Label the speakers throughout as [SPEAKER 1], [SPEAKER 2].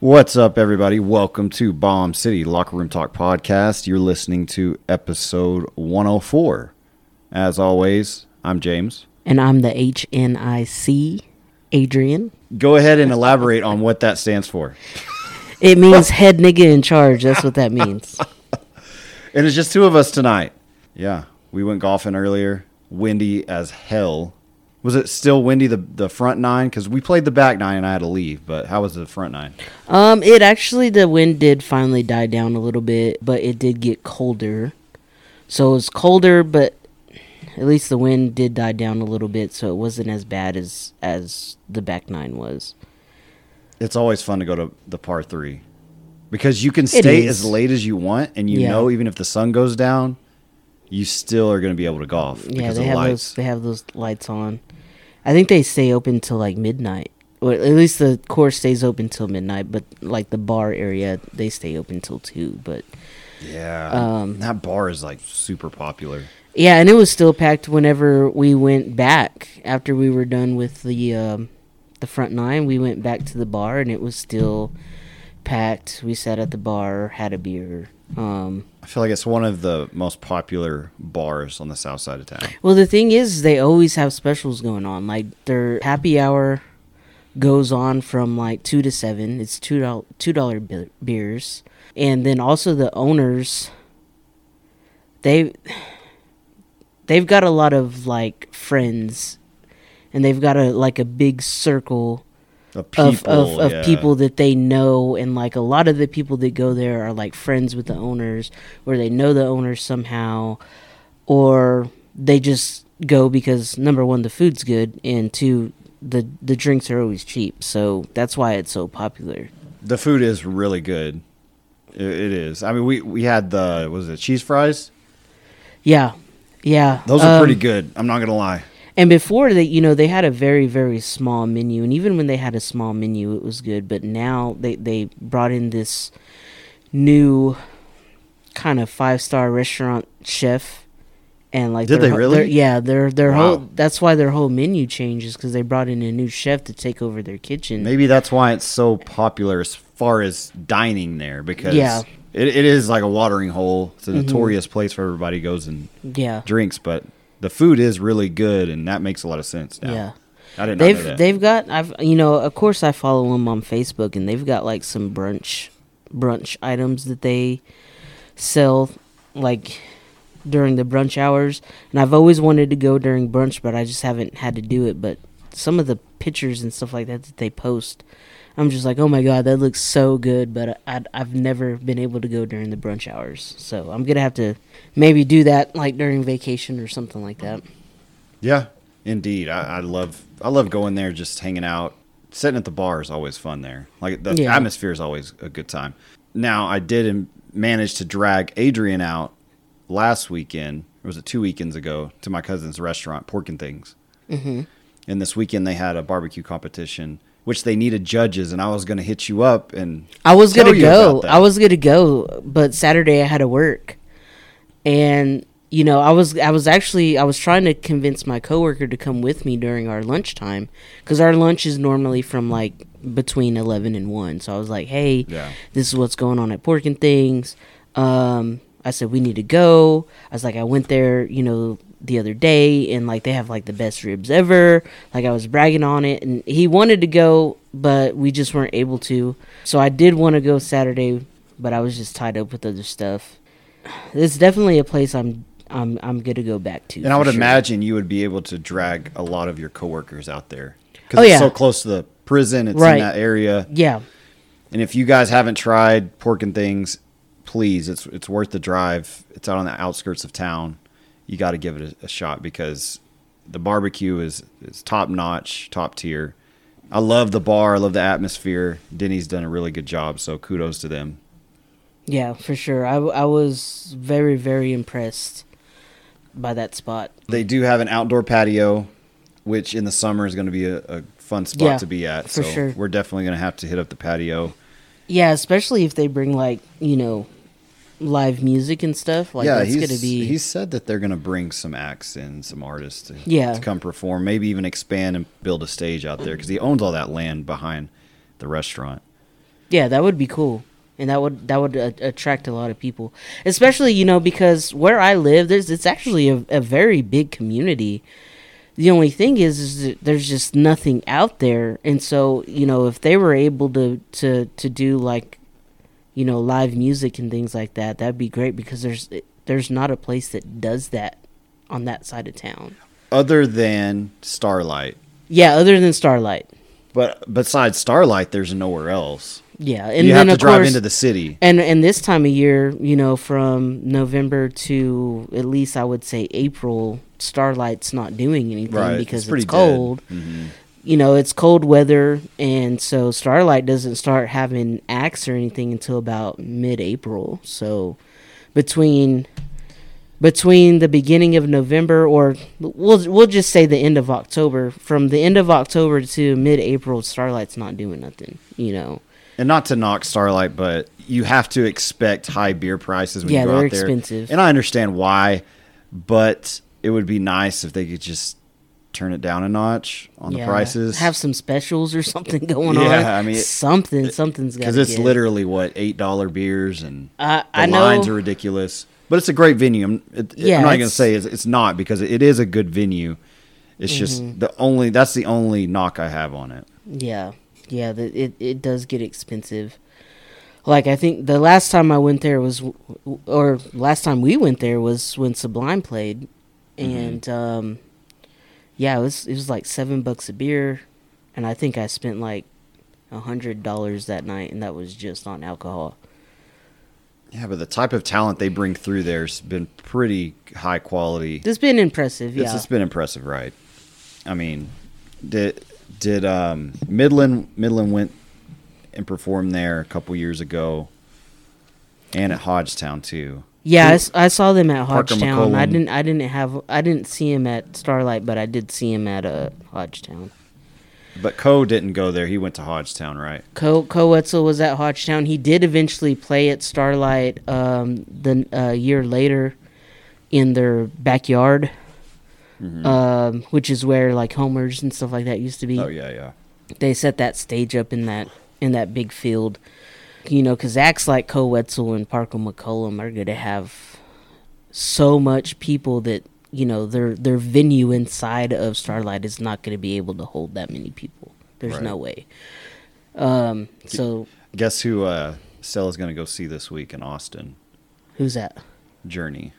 [SPEAKER 1] What's up, everybody? Welcome to Bomb City Locker Room Talk Podcast. You're listening to episode 104. As always, I'm James.
[SPEAKER 2] And I'm the HNIC, Adrian.
[SPEAKER 1] Go ahead and elaborate on what that stands for.
[SPEAKER 2] It means head nigga in charge. That's what that means.
[SPEAKER 1] And it's just two of us tonight. Yeah, we went golfing earlier. Windy as hell. Was it still windy the the front nine? Because we played the back nine and I had to leave. But how was the front nine?
[SPEAKER 2] Um, it actually the wind did finally die down a little bit, but it did get colder. So it was colder, but at least the wind did die down a little bit, so it wasn't as bad as as the back nine was.
[SPEAKER 1] It's always fun to go to the par three because you can stay as late as you want, and you
[SPEAKER 2] Yeah.
[SPEAKER 1] know even if the sun goes down, you still are going to be able to golf
[SPEAKER 2] Yeah,
[SPEAKER 1] because
[SPEAKER 2] they
[SPEAKER 1] of
[SPEAKER 2] have
[SPEAKER 1] lights.
[SPEAKER 2] those. They have those lights on. I think they stay open till like midnight. Or at least the course stays open till midnight, but like the bar area, they stay open till two. But
[SPEAKER 1] Yeah,
[SPEAKER 2] Um,
[SPEAKER 1] that bar is like super popular.
[SPEAKER 2] yeah, and it was still packed whenever we went back after we were done with the um, the front nine. We went back to the bar, and it was still packed. We sat at the bar, had a beer. Um,
[SPEAKER 1] feel like it's one of the most popular bars on the south side of town.
[SPEAKER 2] Well, the thing is, they always have specials going on. Like their happy hour goes on from like two to seven. It's two dollar two dollar beers, and then also the owners. They they've got a lot of like friends, and they've got a like a big circle
[SPEAKER 1] people,
[SPEAKER 2] of of, of
[SPEAKER 1] yeah.
[SPEAKER 2] people that they know and like a lot of the people that go there are like friends with the owners or they know the owners somehow or they just go because number one the food's good and two the the drinks are always cheap so that's why it's so popular
[SPEAKER 1] The food is really good. It, it is. I mean, we we had the was it cheese fries?
[SPEAKER 2] yeah yeah
[SPEAKER 1] Those are pretty
[SPEAKER 2] Um,
[SPEAKER 1] good. I'm not gonna lie.
[SPEAKER 2] And before they, you know, they had a very very small menu, and even when they had a small menu, it was good. But now they they brought in this new kind of five star restaurant chef, and like
[SPEAKER 1] Did they really?
[SPEAKER 2] yeah, their their
[SPEAKER 1] Wow.
[SPEAKER 2] whole that's why their whole menu changes because they brought in a new chef to take over their kitchen.
[SPEAKER 1] Maybe that's why it's so popular as far as dining there because
[SPEAKER 2] Yeah.
[SPEAKER 1] it, it is like a watering hole. It's a
[SPEAKER 2] Mhm.
[SPEAKER 1] notorious place where everybody goes and
[SPEAKER 2] Yeah,
[SPEAKER 1] drinks, but the food is really good, and that makes a lot of sense now.
[SPEAKER 2] yeah.
[SPEAKER 1] I didn't
[SPEAKER 2] They've
[SPEAKER 1] that.
[SPEAKER 2] they've got I've you know of course I follow them on Facebook and they've got like some brunch brunch items that they sell like during the brunch hours and I've always wanted to go during brunch but I just haven't had to do it but some of the pictures and stuff like that that they post I'm just like oh my god that looks so good but I, I've never been able to go during the brunch hours so I'm gonna have to maybe do that like during vacation or something like that
[SPEAKER 1] Yeah, indeed. I, I love I love going there, just hanging out. Sitting at the bar is always fun there. Like the
[SPEAKER 2] Yeah.
[SPEAKER 1] atmosphere is always a good time. Now I did manage to drag Adrian out last weekend. Or was it two weekends ago to my cousin's restaurant, Pork and Things.
[SPEAKER 2] hmm
[SPEAKER 1] And this weekend they had a barbecue competition, which they needed judges, and I was going to hit you up and
[SPEAKER 2] I was gonna go. I was gonna go, but Saturday I had to work, and you know I was I was actually I was trying to convince my coworker to come with me during our lunchtime because our lunch is normally from like between eleven and one. So I was like, hey,
[SPEAKER 1] Yeah.
[SPEAKER 2] this is what's going on at Pork and Things. Um, I said we need to go. I was like, I went there, you know, the other day, and like they have like the best ribs ever. Like I was bragging on it, and he wanted to go, but we just weren't able to. So I did want to go Saturday, but I was just tied up with other stuff. It's definitely a place I'm I'm I'm gonna go back to.
[SPEAKER 1] And I would
[SPEAKER 2] sure.
[SPEAKER 1] imagine you would be able to drag a lot of your coworkers out there because
[SPEAKER 2] Oh,
[SPEAKER 1] it's
[SPEAKER 2] yeah.
[SPEAKER 1] so close to the prison. It's
[SPEAKER 2] Right.
[SPEAKER 1] in that area.
[SPEAKER 2] Yeah,
[SPEAKER 1] And if you guys haven't tried pork and things, please, it's it's worth the drive. It's out on the outskirts of town. You got to give it a, a shot because the barbecue is is top notch, top tier. I love the bar. I love the atmosphere. Denny's done a really good job, so kudos to them.
[SPEAKER 2] yeah, for sure. I I was very very impressed by that spot.
[SPEAKER 1] They do have an outdoor patio, which in the summer is going to be a, a fun spot
[SPEAKER 2] Yeah,
[SPEAKER 1] to be at.
[SPEAKER 2] for
[SPEAKER 1] so
[SPEAKER 2] sure.
[SPEAKER 1] we're definitely going to have to hit up the patio.
[SPEAKER 2] Yeah, especially if they bring like you know live music and stuff. Like
[SPEAKER 1] yeah,
[SPEAKER 2] that's
[SPEAKER 1] he's,
[SPEAKER 2] gonna be
[SPEAKER 1] he said that they're going to bring some acts and some artists to,
[SPEAKER 2] Yeah.
[SPEAKER 1] to come perform, maybe even expand and build a stage out there because he owns all that land behind the restaurant.
[SPEAKER 2] Yeah, that would be cool, and that would that would uh, attract a lot of people, especially you know because where I live, there's it's actually a, a very big community. The only thing is, is there's just nothing out there, and so you know if they were able to to to do like, you know, live music and things like that, that'd be great because there's there's not a place that does that on that side of town.
[SPEAKER 1] Other than Starlight,
[SPEAKER 2] Yeah, other than Starlight.
[SPEAKER 1] but besides Starlight, there's nowhere else.
[SPEAKER 2] Yeah, and
[SPEAKER 1] you
[SPEAKER 2] then
[SPEAKER 1] have to drive
[SPEAKER 2] course,
[SPEAKER 1] into the city.
[SPEAKER 2] And and this time of year, you know, from November to at least I would say April, Starlight's not doing anything
[SPEAKER 1] Right,
[SPEAKER 2] because
[SPEAKER 1] it's
[SPEAKER 2] it's, cold.
[SPEAKER 1] Mhm.
[SPEAKER 2] You know, it's cold weather, and so Starlight doesn't start having acts or anything until about mid-April. So between between the beginning of November or we'll we'll just say the end of October, from the end of October to mid-April, Starlight's not doing nothing. You know.
[SPEAKER 1] And not to knock Starlight, but you have to expect high beer prices when
[SPEAKER 2] Yeah,
[SPEAKER 1] you go
[SPEAKER 2] they're
[SPEAKER 1] out there.
[SPEAKER 2] expensive.
[SPEAKER 1] And I understand why, but it would be nice if they could just turn it down a notch on
[SPEAKER 2] Yeah,
[SPEAKER 1] the prices.
[SPEAKER 2] Have some specials or something going on.
[SPEAKER 1] Yeah, I mean, it-
[SPEAKER 2] something, something's got
[SPEAKER 1] because it's literally what eight dollar beers and
[SPEAKER 2] I,
[SPEAKER 1] the
[SPEAKER 2] I know.
[SPEAKER 1] lines are ridiculous. But it's a great venue. I'm, it,
[SPEAKER 2] Yeah,
[SPEAKER 1] I'm not going to say it's, it's not because it is a good venue. It's
[SPEAKER 2] Mm-hmm.
[SPEAKER 1] just the only that's the only knock I have on it.
[SPEAKER 2] Yeah, yeah. The, it it does get expensive. Like I think the last time I went there was, or last time we went there was when Sublime played,
[SPEAKER 1] Mm-hmm.
[SPEAKER 2] and um, yeah, it was it was like seven bucks a beer, and I think I spent like a hundred dollars that night, and that was just on alcohol.
[SPEAKER 1] Yeah, but the type of talent they bring through there's been pretty high quality.
[SPEAKER 2] It's been impressive.
[SPEAKER 1] It's,
[SPEAKER 2] Yeah,
[SPEAKER 1] it's been impressive, right? I mean, did did um, Midland Midland went and performed there a couple years ago, and at Hodgetown too.
[SPEAKER 2] Yeah, I saw them at
[SPEAKER 1] Parker
[SPEAKER 2] Hodgetown. I
[SPEAKER 1] McCollum.
[SPEAKER 2] didn't. I didn't have. I didn't see him at Starlight, but I did see him at uh, Hodgetown.
[SPEAKER 1] But Koe didn't go there. He went to Hodgetown, right?
[SPEAKER 2] Co Koe Wetzel was at Hodgetown. He did eventually play at Starlight um, the uh, year later in their backyard,
[SPEAKER 1] Mhm.
[SPEAKER 2] um, which is where like homers and stuff like that used to be.
[SPEAKER 1] oh yeah, yeah.
[SPEAKER 2] They set that stage up in that in that big field. You know, because acts like Koe Wetzel and Parker McCollum are going to have so much people that you know their their venue inside of Starlight is not going to be able to hold that many people. There's
[SPEAKER 1] Right.
[SPEAKER 2] no way. Um. So
[SPEAKER 1] Guess who uh, Stella's going to go see this week in Austin?
[SPEAKER 2] who's that?
[SPEAKER 1] Journey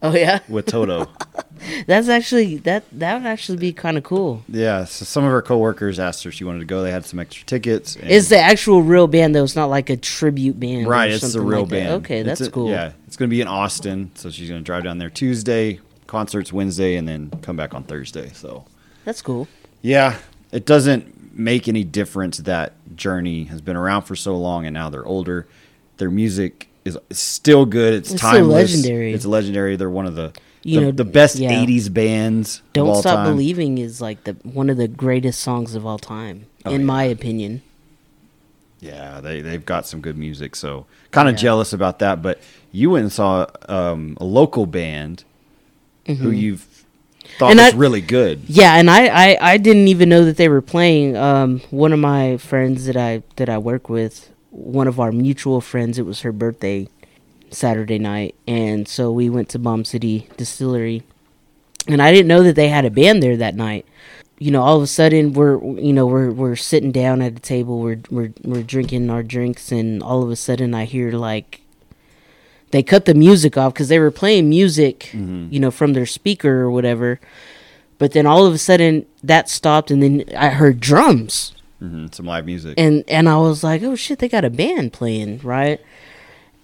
[SPEAKER 2] Oh yeah,
[SPEAKER 1] with Toto.
[SPEAKER 2] that's actually that that would actually be kind of cool.
[SPEAKER 1] yeah, so some of her coworkers asked her if she wanted to go. They had some extra tickets.
[SPEAKER 2] It's the actual real band though. It's not like a tribute band. or
[SPEAKER 1] right. It's the real
[SPEAKER 2] like that.
[SPEAKER 1] band.
[SPEAKER 2] Okay, that's
[SPEAKER 1] a-
[SPEAKER 2] cool.
[SPEAKER 1] Yeah, it's going to be in Austin, so she's going to drive down there Tuesday. Concerts Wednesday, and then come back on Thursday. So
[SPEAKER 2] That's cool.
[SPEAKER 1] yeah, it doesn't make any difference that Journey has been around for so long, and now they're older. Their music is still good. It's,
[SPEAKER 2] It's still
[SPEAKER 1] timeless.
[SPEAKER 2] legendary.
[SPEAKER 1] It's legendary. They're one of the
[SPEAKER 2] You
[SPEAKER 1] the,
[SPEAKER 2] know,
[SPEAKER 1] the best
[SPEAKER 2] yeah.
[SPEAKER 1] '80s bands.
[SPEAKER 2] Don't Stop
[SPEAKER 1] time.
[SPEAKER 2] Believing is like the one of the greatest songs of all time,
[SPEAKER 1] Oh,
[SPEAKER 2] in
[SPEAKER 1] yeah.
[SPEAKER 2] my opinion.
[SPEAKER 1] Yeah, they they've got some good music. So kind of
[SPEAKER 2] Yeah.
[SPEAKER 1] jealous about that. But you went and saw um, a local band who you've thought
[SPEAKER 2] Mm-hmm. And
[SPEAKER 1] was
[SPEAKER 2] I-
[SPEAKER 1] really good.
[SPEAKER 2] Yeah, and I, I, I didn't even know that they were playing. Um, one of my friends that I that I work with, one of our mutual friends, it was her birthday Saturday night, and so we went to Bomb City Distillery, and I didn't know that they had a band there that night. You know, all of a sudden we're you know we're we're sitting down at a table, we're we're we're drinking our drinks, and all of a sudden I hear like they cut the music off because they were playing music,
[SPEAKER 1] Mm-hmm.
[SPEAKER 2] you know, from their speaker or whatever. But then all of a sudden that stopped, and then I heard drums,
[SPEAKER 1] hmm some live music.
[SPEAKER 2] and and I was like, oh shit, they got a band playing, right?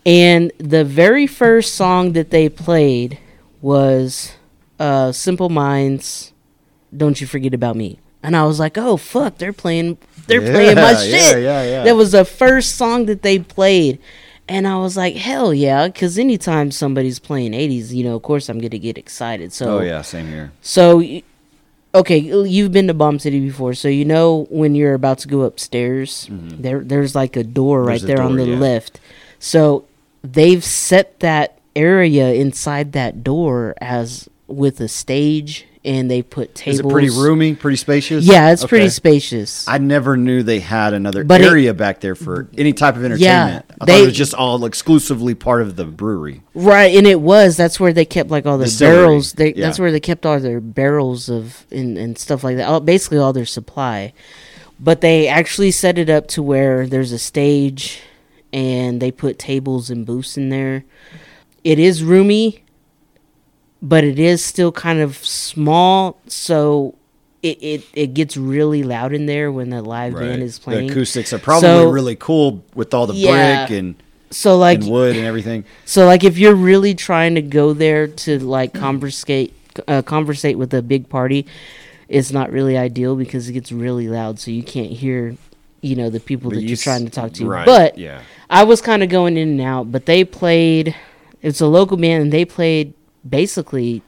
[SPEAKER 2] And the very first song that they played was uh, "Simple Minds." Don't you forget about me. And I was like, oh fuck, they're playing, they're playing my shit.
[SPEAKER 1] yeah, yeah, yeah.
[SPEAKER 2] That was the first song that they played. And I was like, hell yeah, because anytime somebody's playing 80s, you know, of course I'm going to get excited. So
[SPEAKER 1] oh yeah, same here.
[SPEAKER 2] so, okay, you've been to Bomb City before, so you know when you're about to go upstairs, there there's like a door
[SPEAKER 1] Mm-hmm. There's
[SPEAKER 2] right there on the
[SPEAKER 1] yeah.
[SPEAKER 2] left. So they've set that area inside that door as with a stage and they put tables.
[SPEAKER 1] Is it pretty roomy, pretty spacious?
[SPEAKER 2] Yeah, it's pretty spacious.
[SPEAKER 1] I never knew they had another
[SPEAKER 2] But it-
[SPEAKER 1] area back there for any type of entertainment. I thought
[SPEAKER 2] they-
[SPEAKER 1] it was just all exclusively part of the brewery.
[SPEAKER 2] Right, and it was. That's where they kept like all the
[SPEAKER 1] Distillery,
[SPEAKER 2] barrels. They,
[SPEAKER 1] yeah.
[SPEAKER 2] That's where they kept all their barrels of and, and stuff like that. All, basically, all their supply. But they actually set it up to where there's a stage, and they put tables and booths in there. It is roomy, but it is still kind of small. So it it, it gets really loud in there when the live band is playing.
[SPEAKER 1] The acoustics are probably
[SPEAKER 2] So-
[SPEAKER 1] really cool with all the
[SPEAKER 2] Yeah.
[SPEAKER 1] brick and,
[SPEAKER 2] so like
[SPEAKER 1] and wood and everything.
[SPEAKER 2] So like if you're really trying to go there to like conversate uh, conversate with a big party, it's not really ideal because it gets really loud so you can't hear you know the people
[SPEAKER 1] But
[SPEAKER 2] that
[SPEAKER 1] you
[SPEAKER 2] you're
[SPEAKER 1] s-
[SPEAKER 2] trying to talk to.
[SPEAKER 1] right,
[SPEAKER 2] But
[SPEAKER 1] yeah.
[SPEAKER 2] I was kind of going in and out, but they played it's a local band and they played basically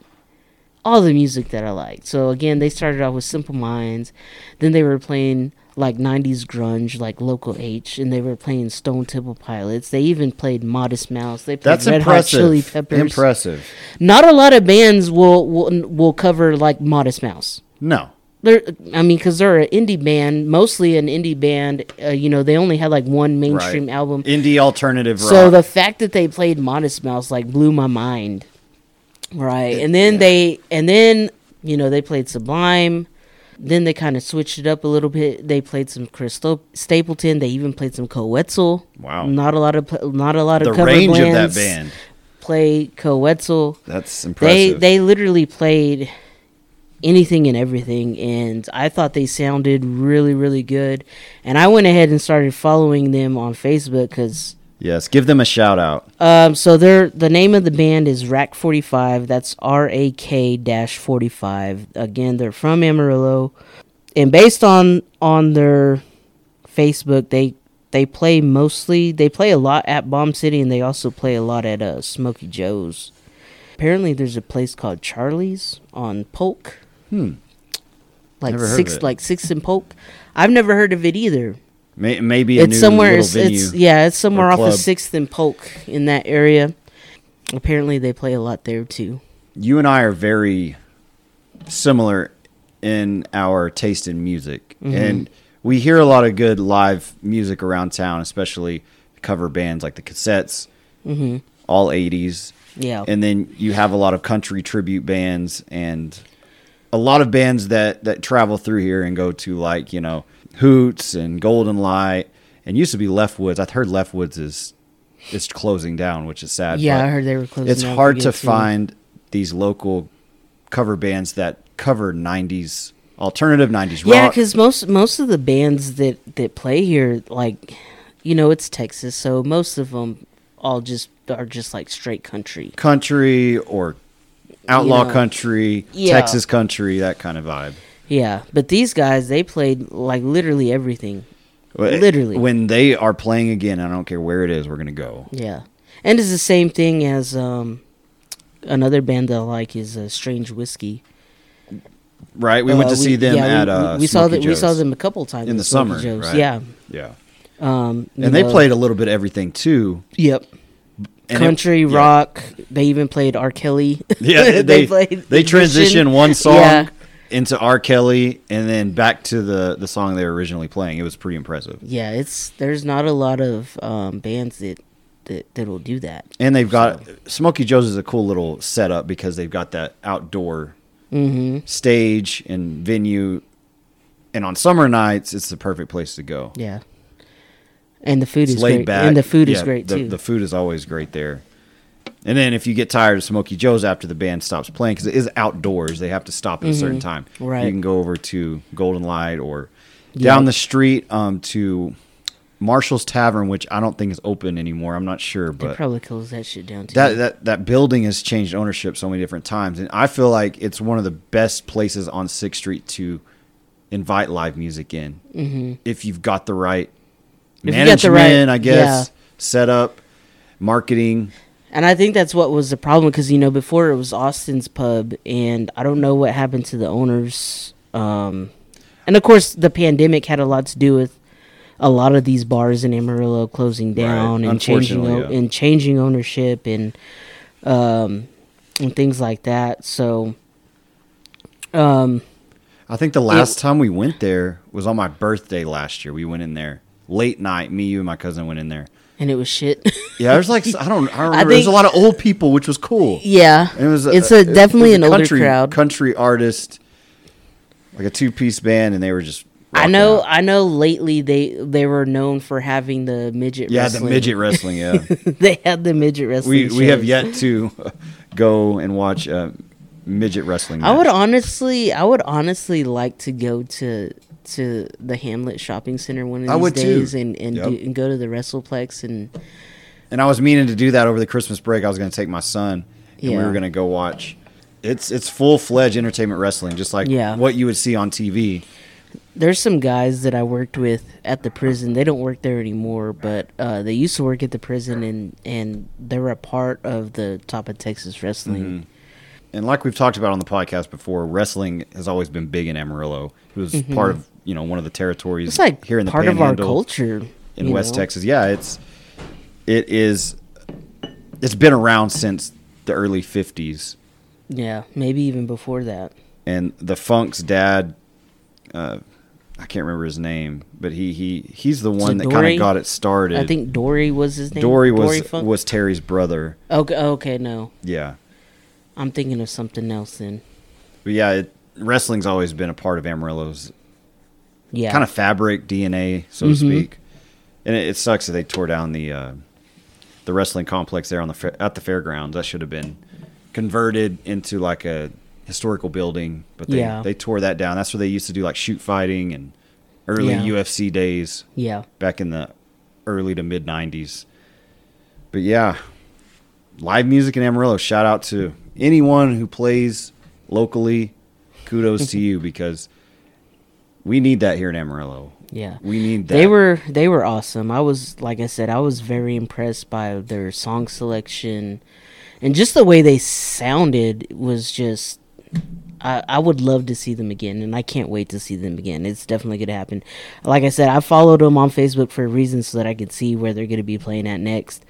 [SPEAKER 2] all the music that I liked. So again, they started off with Simple Minds, then they were playing like 90s grunge like Local H and they were playing Stone Temple Pilots. They even played Modest Mouse. They played
[SPEAKER 1] That's
[SPEAKER 2] Red
[SPEAKER 1] impressive.
[SPEAKER 2] Hot Chili Peppers.
[SPEAKER 1] Impressive.
[SPEAKER 2] Not a lot of bands will will, will cover like Modest Mouse.
[SPEAKER 1] No.
[SPEAKER 2] They're, I mean, because they're an indie band, mostly an indie band. Uh, you know, they only had like one mainstream
[SPEAKER 1] Right.
[SPEAKER 2] album.
[SPEAKER 1] Indie alternative rock.
[SPEAKER 2] So the fact that they played Modest Mouse like blew my mind. Right. And then
[SPEAKER 1] yeah.
[SPEAKER 2] they and then, you know, they played Sublime. Then they kind of switched it up a little bit. They played some Chris Stapleton. They even played some Koe Wetzel.
[SPEAKER 1] Wow.
[SPEAKER 2] Not a lot of not a lot of
[SPEAKER 1] the
[SPEAKER 2] cover
[SPEAKER 1] range of that band.
[SPEAKER 2] Play Koe
[SPEAKER 1] Wetzel.
[SPEAKER 2] That's
[SPEAKER 1] impressive.
[SPEAKER 2] They they literally played anything and everything and I thought they sounded really really good. And I went ahead and started following them on Facebook cuz
[SPEAKER 1] yes, give them a shout out.
[SPEAKER 2] um, so they're the name of the band is Rak Forty Five. That's R A K dash forty five. Again, they're from Amarillo, and based on on their Facebook, they they play mostly they play a lot at Bomb City, and they also play a lot at uh, Smoky Joe's. Apparently, there's a place called Charlie's on Polk,
[SPEAKER 1] Hmm.
[SPEAKER 2] like
[SPEAKER 1] Never
[SPEAKER 2] six like six in Polk. I've never heard of it either
[SPEAKER 1] May, maybe a
[SPEAKER 2] it's
[SPEAKER 1] new
[SPEAKER 2] somewhere it's,
[SPEAKER 1] venue.
[SPEAKER 2] it's yeah it's somewhere off of sixth and polk in that area apparently they play a lot there too
[SPEAKER 1] you and I are very similar in our taste in music,
[SPEAKER 2] Mm-hmm.
[SPEAKER 1] and we hear a lot of good live music around town, especially cover bands like the Cassettes,
[SPEAKER 2] mm-hmm.
[SPEAKER 1] all '80s,
[SPEAKER 2] yeah
[SPEAKER 1] and then you have a lot of country tribute bands and a lot of bands that that travel through here and go to like you know Hoots and Golden Light, and used to be Leftwoods. I've heard Leftwoods is is closing down, which is sad.
[SPEAKER 2] yeah i heard they were closing
[SPEAKER 1] it's hard to find these local cover bands that cover 90s alternative 90s
[SPEAKER 2] yeah because most most of the bands that that play here like you know it's texas so most of them all just are just like straight country
[SPEAKER 1] country or outlaw
[SPEAKER 2] know,
[SPEAKER 1] country
[SPEAKER 2] yeah.
[SPEAKER 1] texas country that kind of vibe
[SPEAKER 2] yeah but these guys they played like literally everything
[SPEAKER 1] Well,
[SPEAKER 2] Literally.
[SPEAKER 1] when they are playing again i don't care where it is we're gonna go
[SPEAKER 2] yeah and it's the same thing as um another band that i like is uh, strange whiskey
[SPEAKER 1] right we went
[SPEAKER 2] Uh,
[SPEAKER 1] to see them
[SPEAKER 2] yeah,
[SPEAKER 1] at
[SPEAKER 2] we,
[SPEAKER 1] uh
[SPEAKER 2] we saw that we saw them a couple times
[SPEAKER 1] in the
[SPEAKER 2] Smokey
[SPEAKER 1] summer,
[SPEAKER 2] Joe's.
[SPEAKER 1] right?
[SPEAKER 2] Yeah,
[SPEAKER 1] yeah
[SPEAKER 2] um,
[SPEAKER 1] and they
[SPEAKER 2] know,
[SPEAKER 1] played a little bit of everything too
[SPEAKER 2] Yep,
[SPEAKER 1] And it-
[SPEAKER 2] country
[SPEAKER 1] yeah.
[SPEAKER 2] rock. They even played R. Kelly.
[SPEAKER 1] Yeah, they
[SPEAKER 2] played
[SPEAKER 1] they transitioned one song
[SPEAKER 2] Yeah.
[SPEAKER 1] Into R. Kelly and then back to the the song they were originally playing. It was pretty impressive.
[SPEAKER 2] Yeah, it's there's not a lot of um, bands that that will do that.
[SPEAKER 1] And they've got Smokey Joe's is a cool little setup because they've got that outdoor
[SPEAKER 2] Mm-hmm.
[SPEAKER 1] stage and venue. And on summer nights, it's the perfect place to go.
[SPEAKER 2] Yeah, and the food
[SPEAKER 1] It's
[SPEAKER 2] is
[SPEAKER 1] laid
[SPEAKER 2] great.
[SPEAKER 1] back.
[SPEAKER 2] And the food is great
[SPEAKER 1] the,
[SPEAKER 2] too.
[SPEAKER 1] The food is always great there. And then if you get tired of Smokey Joe's after the band stops playing, because it is outdoors, they have to stop at a certain time.
[SPEAKER 2] Mm-hmm. Right.
[SPEAKER 1] You can go over to Golden Light or down the street um, to Marshall's Tavern, which I don't think is open anymore. I'm not sure,
[SPEAKER 2] they
[SPEAKER 1] but
[SPEAKER 2] probably close that shit down too.
[SPEAKER 1] that that that building has changed ownership so many different times, and I feel like it's one of the best places on Sixth Street to invite live music in
[SPEAKER 2] mm-hmm.
[SPEAKER 1] if you've got the right
[SPEAKER 2] If
[SPEAKER 1] management,
[SPEAKER 2] the right-
[SPEAKER 1] I guess,
[SPEAKER 2] yeah.
[SPEAKER 1] setup, marketing.
[SPEAKER 2] And I think that's what was the problem because you know before it was Austin's pub, and I don't know what happened to the owners. Um, and of course, the pandemic had a lot to do with a lot of these bars in Amarillo closing down and changing o-
[SPEAKER 1] yeah.
[SPEAKER 2] and changing ownership and um, and things like that. So Um,
[SPEAKER 1] I think the last time we went there was on my birthday last year. We went in there late night. Me, you, and my cousin went in there.
[SPEAKER 2] And it was shit.
[SPEAKER 1] Yeah, there's like I don't I don't remember. There's a lot of old people, which was cool.
[SPEAKER 2] yeah,
[SPEAKER 1] And it was
[SPEAKER 2] it's a
[SPEAKER 1] it-
[SPEAKER 2] definitely
[SPEAKER 1] it was
[SPEAKER 2] an
[SPEAKER 1] a
[SPEAKER 2] older
[SPEAKER 1] country,
[SPEAKER 2] crowd.
[SPEAKER 1] country artist, like a two piece band, and they were just.
[SPEAKER 2] I know.
[SPEAKER 1] out.
[SPEAKER 2] I know. Lately, they they were known for having the midget.
[SPEAKER 1] Yeah,
[SPEAKER 2] wrestling.
[SPEAKER 1] the midget wrestling. Yeah,
[SPEAKER 2] they had the midget wrestling.
[SPEAKER 1] we we have yet to go and watch uh, midget wrestling.
[SPEAKER 2] I would honestly, I would honestly like to go to to the Hamlet Shopping Center one of these
[SPEAKER 1] I would too.
[SPEAKER 2] days and and,
[SPEAKER 1] Yep.
[SPEAKER 2] do, and go to the WrestlePlex and
[SPEAKER 1] And I was meaning to do that over the Christmas break. I was going to take my son, and we were going to go watch. It's it's full fledged entertainment wrestling, just like
[SPEAKER 2] Yeah.
[SPEAKER 1] what you would see on TV.
[SPEAKER 2] there's some guys that I worked with at the prison. They don't work there anymore, but uh, they used to work at the prison and and they were a part of the top of Texas wrestling.
[SPEAKER 1] Mm-hmm. And like we've talked about on the podcast before, wrestling has always been big in Amarillo. It was part of you know one of the territories
[SPEAKER 2] Mm-hmm. It's like
[SPEAKER 1] here in the
[SPEAKER 2] part of our culture
[SPEAKER 1] in West
[SPEAKER 2] know?
[SPEAKER 1] Texas. Yeah, it's it is it's been around since the early '50s.
[SPEAKER 2] Yeah, maybe even before that.
[SPEAKER 1] and the Funk's dad, uh, I can't remember his name, but he he he's the one that kind of got it started.
[SPEAKER 2] I think Dory was his name.
[SPEAKER 1] Dory was
[SPEAKER 2] Funk?
[SPEAKER 1] was Terry's brother.
[SPEAKER 2] okay. Okay, no,
[SPEAKER 1] Yeah,
[SPEAKER 2] I'm thinking of something else then.
[SPEAKER 1] but yeah, it, wrestling's always been a part of Amarillo's
[SPEAKER 2] Yeah,
[SPEAKER 1] kind of fabric DNA, so to
[SPEAKER 2] Mhm.
[SPEAKER 1] speak. And it, it sucks that they tore down the uh, the wrestling complex there on the at the fairgrounds. That should have been converted into like a historical building, but they
[SPEAKER 2] Yeah.
[SPEAKER 1] they tore that down. That's where they used to do like shoot fighting and early
[SPEAKER 2] Yeah.
[SPEAKER 1] UFC days.
[SPEAKER 2] Yeah,
[SPEAKER 1] back in the early to mid 90s. But yeah, live music in Amarillo. Shout out to anyone who plays locally. Kudos to you because we need that here in Amarillo.
[SPEAKER 2] yeah.
[SPEAKER 1] We need that.
[SPEAKER 2] They were they were awesome. I was like I said, I was very impressed by their song selection and just the way they sounded was just I, I would love to see them again and I can't wait to see them again. It's definitely gonna happen. Like I said, I followed them on Facebook for a reason so that I could see where they're gonna be playing at next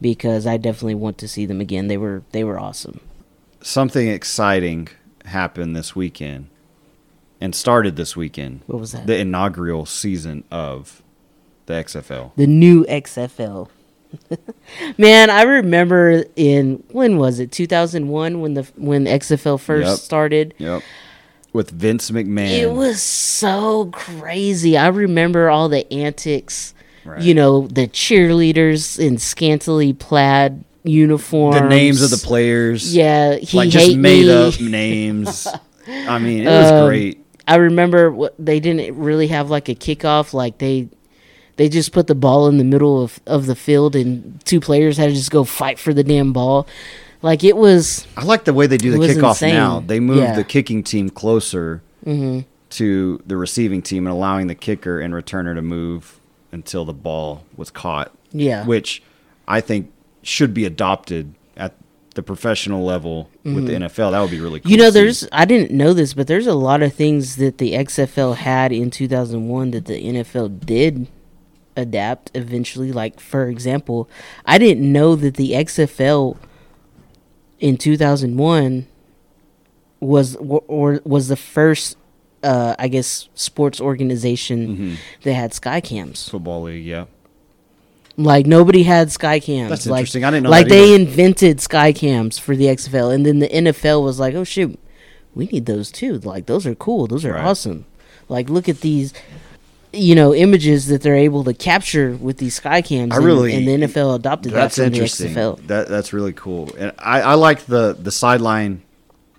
[SPEAKER 2] because I definitely want to see them again. They were they were awesome.
[SPEAKER 1] Something exciting happened this weekend and started this weekend.
[SPEAKER 2] What was that?
[SPEAKER 1] The inaugural season of the XFL.
[SPEAKER 2] the new XFL. Man, I remember in when was it 2001 when the when XFL first
[SPEAKER 1] Yep.
[SPEAKER 2] started.
[SPEAKER 1] Yep. With Vince McMahon.
[SPEAKER 2] It was so crazy. I remember all the antics.
[SPEAKER 1] Right.
[SPEAKER 2] You know, the cheerleaders in scantily plaid uniforms.
[SPEAKER 1] the names of the players.
[SPEAKER 2] Yeah, he
[SPEAKER 1] like just made
[SPEAKER 2] me.
[SPEAKER 1] up names. I mean, it was
[SPEAKER 2] Um,
[SPEAKER 1] great.
[SPEAKER 2] I remember what they didn't really have like a kickoff. Like they, they just put the ball in the middle of, of the field, and two players had to just go fight for the damn ball. Like it was,
[SPEAKER 1] I like the way they do the kickoff
[SPEAKER 2] insane.
[SPEAKER 1] now. They move
[SPEAKER 2] Yeah.
[SPEAKER 1] the kicking team closer
[SPEAKER 2] hmm
[SPEAKER 1] to the receiving team and allowing the kicker and returner to move until the ball was caught,
[SPEAKER 2] yeah,
[SPEAKER 1] which I think should be adopted at the professional level with the NFL. That would be really cool.
[SPEAKER 2] Mm-hmm. You know,
[SPEAKER 1] see.
[SPEAKER 2] there's I didn't know this, but there's a lot of things that the XFL had in 2001 that the NFL did adapt eventually. Like for example, I didn't know that the XFL in 2001 was or, or was the first uh, I guess sports organization
[SPEAKER 1] Mhm.
[SPEAKER 2] that had sky cams.
[SPEAKER 1] football league. Yeah,
[SPEAKER 2] Like nobody had sky cams.
[SPEAKER 1] That's
[SPEAKER 2] like,
[SPEAKER 1] interesting. I didn't know
[SPEAKER 2] Like
[SPEAKER 1] that
[SPEAKER 2] they
[SPEAKER 1] either.
[SPEAKER 2] invented sky cams for the XFL, and then the NFL was like, "Oh shoot, we need those too. Like those are cool. Those are
[SPEAKER 1] Right.
[SPEAKER 2] awesome. Like look at these." You know images that they're able to capture with these sky cams.
[SPEAKER 1] I
[SPEAKER 2] and-
[SPEAKER 1] really-
[SPEAKER 2] and, the NFL adopted that
[SPEAKER 1] that's
[SPEAKER 2] from
[SPEAKER 1] interesting.
[SPEAKER 2] the XFL.
[SPEAKER 1] That that's really cool, and I, I like the the sideline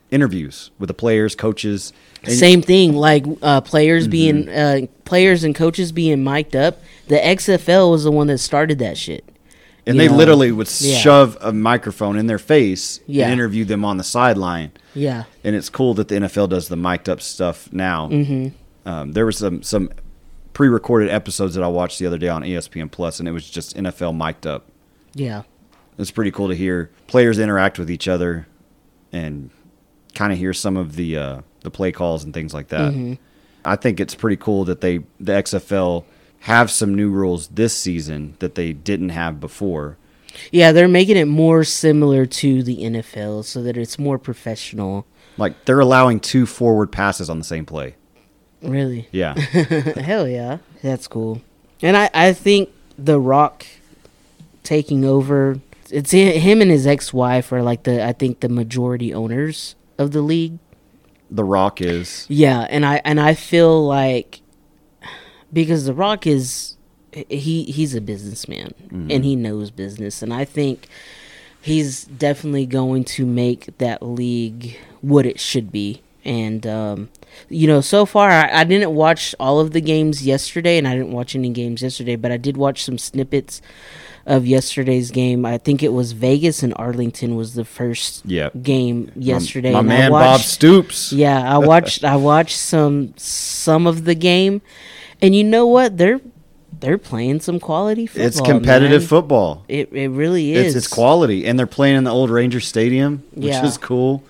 [SPEAKER 1] interviews with the players, coaches. and-
[SPEAKER 2] Same thing, like uh, players
[SPEAKER 1] Mm-hmm.
[SPEAKER 2] being uh, players and coaches being mic'd up. The XFL was the one that started that shit.
[SPEAKER 1] and they
[SPEAKER 2] know?
[SPEAKER 1] literally would
[SPEAKER 2] Yeah.
[SPEAKER 1] shove a microphone in their face
[SPEAKER 2] Yeah.
[SPEAKER 1] and interview them on the sideline.
[SPEAKER 2] Yeah.
[SPEAKER 1] And it's cool that the NFL does the mic'd up stuff now.
[SPEAKER 2] hmm
[SPEAKER 1] Um, there was some some pre-recorded episodes that I watched the other day on ESPN Plus, and it was just NFL mic'd up.
[SPEAKER 2] Yeah.
[SPEAKER 1] It's pretty cool to hear players interact with each other and kind of hear some of the uh, the play calls and things like that.
[SPEAKER 2] Mhm.
[SPEAKER 1] I think it's pretty cool that they the XFL have some new rules this season that they didn't have before.
[SPEAKER 2] Yeah, they're making it more similar to the NFL so that it's more professional.
[SPEAKER 1] Like they're allowing two forward passes on the same play.
[SPEAKER 2] Really?
[SPEAKER 1] Yeah.
[SPEAKER 2] Hell yeah, that's cool. And I, I think The Rock taking over. It's him and his ex-wife are like the I think the majority owners of the league.
[SPEAKER 1] the Rock is.
[SPEAKER 2] Yeah, and I and I feel like because The Rock is he he's a businessman and he knows business, and I think he's definitely going to make that league what it should be. And um, you know, so far I, I didn't watch all of the games yesterday, and I didn't watch any games yesterday, but I did watch some snippets of yesterday's game. I think it was Vegas and Arlington was the first
[SPEAKER 1] Yeah.
[SPEAKER 2] game yesterday.
[SPEAKER 1] My, my man Bob Stoops.
[SPEAKER 2] yeah, I watched I watched some some of the game, and you know what? They're they're playing some quality football.
[SPEAKER 1] It's competitive
[SPEAKER 2] man.
[SPEAKER 1] football.
[SPEAKER 2] It it really is.
[SPEAKER 1] It's it's quality, and they're playing in the old Ranger Stadium, which
[SPEAKER 2] Yeah.
[SPEAKER 1] is cool.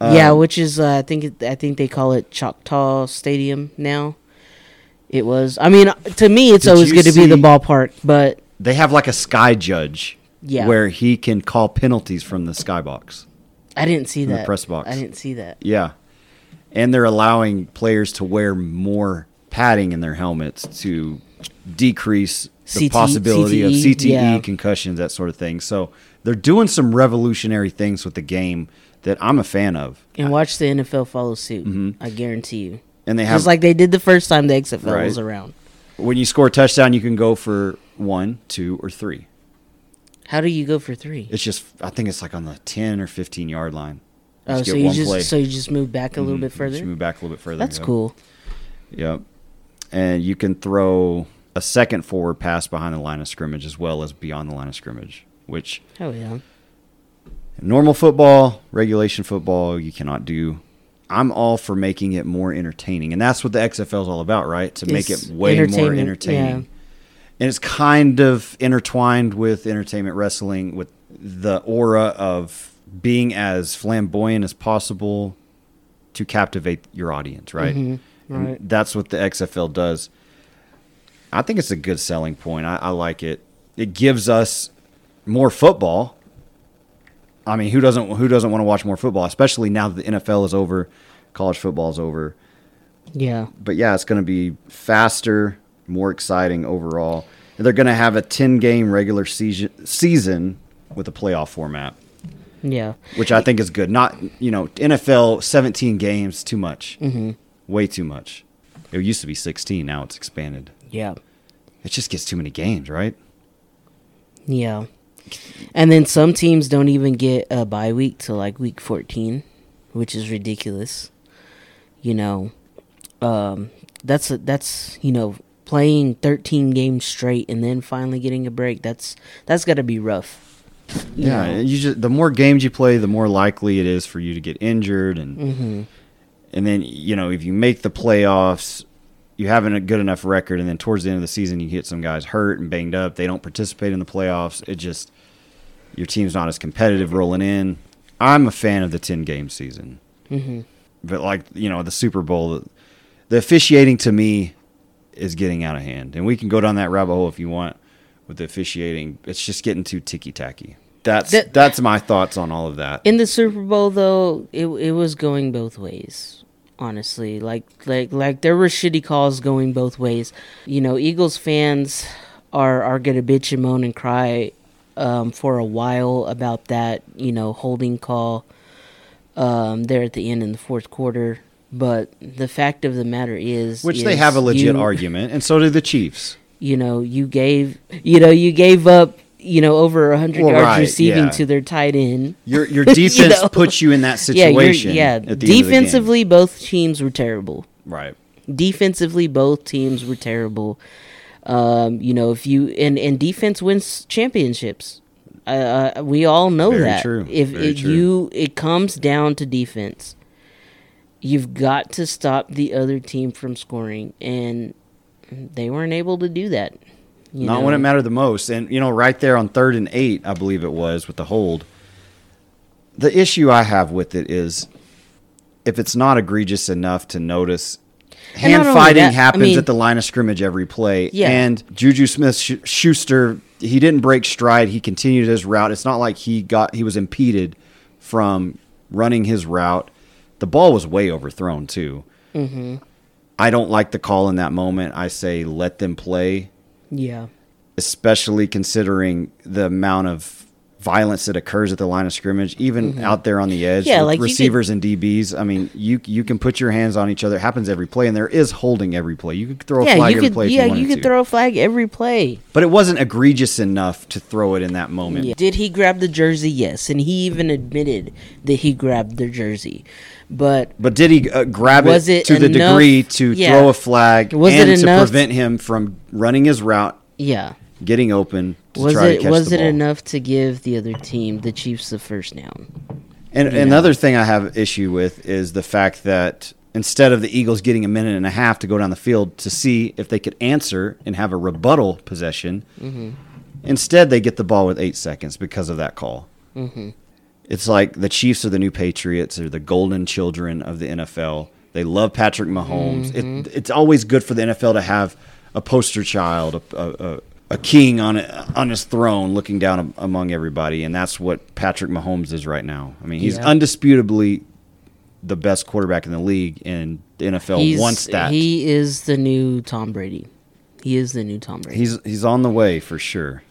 [SPEAKER 2] yeah,
[SPEAKER 1] Um,
[SPEAKER 2] which is uh, I think it, I think they call it Choctaw Stadium now. It was. I mean, to me, it's always good to be the ballpark, but
[SPEAKER 1] they have like a sky judge,
[SPEAKER 2] Yeah.
[SPEAKER 1] where he can call penalties from the skybox.
[SPEAKER 2] I didn't see that.
[SPEAKER 1] press box.
[SPEAKER 2] I didn't see that.
[SPEAKER 1] Yeah, and they're allowing players to wear more padding in their helmets to decrease the
[SPEAKER 2] CT
[SPEAKER 1] possibility of
[SPEAKER 2] CTE,
[SPEAKER 1] CTE,
[SPEAKER 2] yeah.
[SPEAKER 1] concussions, that sort of thing. So they're doing some revolutionary things with the game that I'm a fan of,
[SPEAKER 2] And watch the NFL follow suit.
[SPEAKER 1] Mhm.
[SPEAKER 2] I guarantee you.
[SPEAKER 1] and they have
[SPEAKER 2] Just like they did the first time the XFL
[SPEAKER 1] Right.
[SPEAKER 2] was around.
[SPEAKER 1] when you score a touchdown, you can go for one, two, or three.
[SPEAKER 2] How do you go for three?
[SPEAKER 1] It's just I think it's like on the ten or fifteen yard line.
[SPEAKER 2] Oh,
[SPEAKER 1] Just
[SPEAKER 2] so you just
[SPEAKER 1] play.
[SPEAKER 2] so you just move back a little
[SPEAKER 1] Mhm.
[SPEAKER 2] bit
[SPEAKER 1] Just
[SPEAKER 2] further.
[SPEAKER 1] move back a little bit further.
[SPEAKER 2] That's
[SPEAKER 1] yep.
[SPEAKER 2] cool.
[SPEAKER 1] Yep. And you can throw a second forward pass behind the line of scrimmage as well as beyond the line of scrimmage, which
[SPEAKER 2] Oh yeah.
[SPEAKER 1] normal football, regulation football, you cannot do. I'm all for making it more entertaining. And that's what the XFL is all about, right? To make
[SPEAKER 2] It's
[SPEAKER 1] it way more entertaining.
[SPEAKER 2] yeah.
[SPEAKER 1] And it's kind of intertwined with entertainment wrestling with the aura of being as flamboyant as possible to captivate your audience, right?
[SPEAKER 2] Mhm,
[SPEAKER 1] And
[SPEAKER 2] right.
[SPEAKER 1] that's what the XFL does. I think it's a good selling point. I, I like it. It gives us more football. I mean, who doesn't who doesn't want to watch more football, especially now that the NFL is over, college football is over.
[SPEAKER 2] Yeah.
[SPEAKER 1] But yeah, it's going to be faster, more exciting overall. And they're going to have a 10 game regular season season with a playoff format,
[SPEAKER 2] Yeah.
[SPEAKER 1] which I think is good. Not, you know, NFL 17 games too much.
[SPEAKER 2] Mhm.
[SPEAKER 1] Way too much. It used to be 16, now it's expanded.
[SPEAKER 2] Yeah.
[SPEAKER 1] It just gets too many games, right?
[SPEAKER 2] Yeah. And then some teams don't even get a bye week till like week 14, which is ridiculous. You know, um, that's a, that's you know playing 13 games straight and then finally getting a break. That's that's got to be rough.
[SPEAKER 1] Yeah,
[SPEAKER 2] know.
[SPEAKER 1] you just the more games you play, the more likely it is for you to get injured and
[SPEAKER 2] Mhm.
[SPEAKER 1] And then you know if you make the playoffs you haven't a good enough record and then towards the end of the season you get some guys hurt and banged up. They don't participate in the playoffs. It just your team's not as competitive rolling in. I'm a fan of the 10 game season.
[SPEAKER 2] Mhm.
[SPEAKER 1] but like you know the super bowl the, the officiating to me is getting out of hand. And we can go down that rabbit hole if you want with the officiating. It's just getting too ticky-tacky that's
[SPEAKER 2] That-
[SPEAKER 1] that's my thoughts on all of that
[SPEAKER 2] In the Super Bowl, though, it it was going both ways. Honestly, like like like there were shitty calls going both ways. You know, Eagles fans are are gonna bitch and moan and cry um, for a while about that. You know, holding call um, there at the end in the fourth quarter. But the fact of the matter is,
[SPEAKER 1] which they have a legit
[SPEAKER 2] you-
[SPEAKER 1] argument and so do the chiefs
[SPEAKER 2] You know, you gave you know you gave up you know over a hundred
[SPEAKER 1] Well,
[SPEAKER 2] yards
[SPEAKER 1] right,
[SPEAKER 2] receiving
[SPEAKER 1] yeah.
[SPEAKER 2] to their tight end.
[SPEAKER 1] Your your
[SPEAKER 2] You
[SPEAKER 1] defense
[SPEAKER 2] know?
[SPEAKER 1] puts you in that situation.
[SPEAKER 2] yeah.
[SPEAKER 1] at the end of the game.
[SPEAKER 2] Defensively, both teams were terrible.
[SPEAKER 1] right?
[SPEAKER 2] Defensively, both teams were terrible. Um, you know, if you and and defense wins championships. Uh, uh, we all know
[SPEAKER 1] Very
[SPEAKER 2] that.
[SPEAKER 1] true,
[SPEAKER 2] If
[SPEAKER 1] very
[SPEAKER 2] it,
[SPEAKER 1] true.
[SPEAKER 2] you, it comes down to defense. You've got to stop the other team from scoring, and they weren't able to do that. You
[SPEAKER 1] Not
[SPEAKER 2] know?
[SPEAKER 1] when it mattered the most. And you know, right there on third and eight, I believe it was with the hold. The issue I have with it is if it's not egregious enough to notice. Hand fighting
[SPEAKER 2] that, I
[SPEAKER 1] happens
[SPEAKER 2] mean-
[SPEAKER 1] at the line of scrimmage every play.
[SPEAKER 2] Yeah.
[SPEAKER 1] And Juju Smith Schuster, he didn't break stride. He continued his route. It's not like he got he was impeded from running his route. the ball was way overthrown too. Mm-hmm. I don't like the call in that moment. I say let them play,
[SPEAKER 2] Yeah.
[SPEAKER 1] especially considering the amount of violence that occurs at the line of scrimmage, even out there on the edge
[SPEAKER 2] Mm-hmm. Yeah, like you could-
[SPEAKER 1] receivers and DBs. I mean, you you can put your hands on each other. It happens every play, and there is holding every play. You could throw a flag every
[SPEAKER 2] could.
[SPEAKER 1] play.
[SPEAKER 2] Yeah,
[SPEAKER 1] you,
[SPEAKER 2] you could throw a flag every play.
[SPEAKER 1] but it wasn't egregious enough to throw it in that moment.
[SPEAKER 2] Yeah. Did he grab the jersey? Yes, and he even admitted that he grabbed the jersey. But
[SPEAKER 1] But did he uh, grab it,
[SPEAKER 2] it
[SPEAKER 1] to the degree to
[SPEAKER 2] Yeah.
[SPEAKER 1] throw a flag
[SPEAKER 2] Was
[SPEAKER 1] and
[SPEAKER 2] it
[SPEAKER 1] to prevent him from running his route,
[SPEAKER 2] yeah,
[SPEAKER 1] getting open to
[SPEAKER 2] was
[SPEAKER 1] try
[SPEAKER 2] it
[SPEAKER 1] to catch
[SPEAKER 2] was
[SPEAKER 1] the
[SPEAKER 2] it
[SPEAKER 1] ball?
[SPEAKER 2] enough to give the other team, the Chiefs, the first down?
[SPEAKER 1] And another thing I have issue with is the fact that instead of the Eagles getting a minute and a half to go down the field to see if they could answer and have a rebuttal possession,
[SPEAKER 2] Mm-hmm.
[SPEAKER 1] instead they get the ball with eight seconds because of that call.
[SPEAKER 2] Mm-hmm.
[SPEAKER 1] It's like the Chiefs are the new Patriots. They're the golden children of the NFL. They love Patrick Mahomes.
[SPEAKER 2] Mm-hmm.
[SPEAKER 1] It, it's always good for the NFL to have a poster child, a, a, a, a king on it, on his throne, looking down am- among everybody, and that's what Patrick Mahomes is right now. I mean, he's
[SPEAKER 2] Yeah.
[SPEAKER 1] undisputably the best quarterback in the league, and the NFL
[SPEAKER 2] He's,
[SPEAKER 1] wants that.
[SPEAKER 2] He is the new Tom Brady. He is the new Tom Brady.
[SPEAKER 1] He's he's on the way for sure.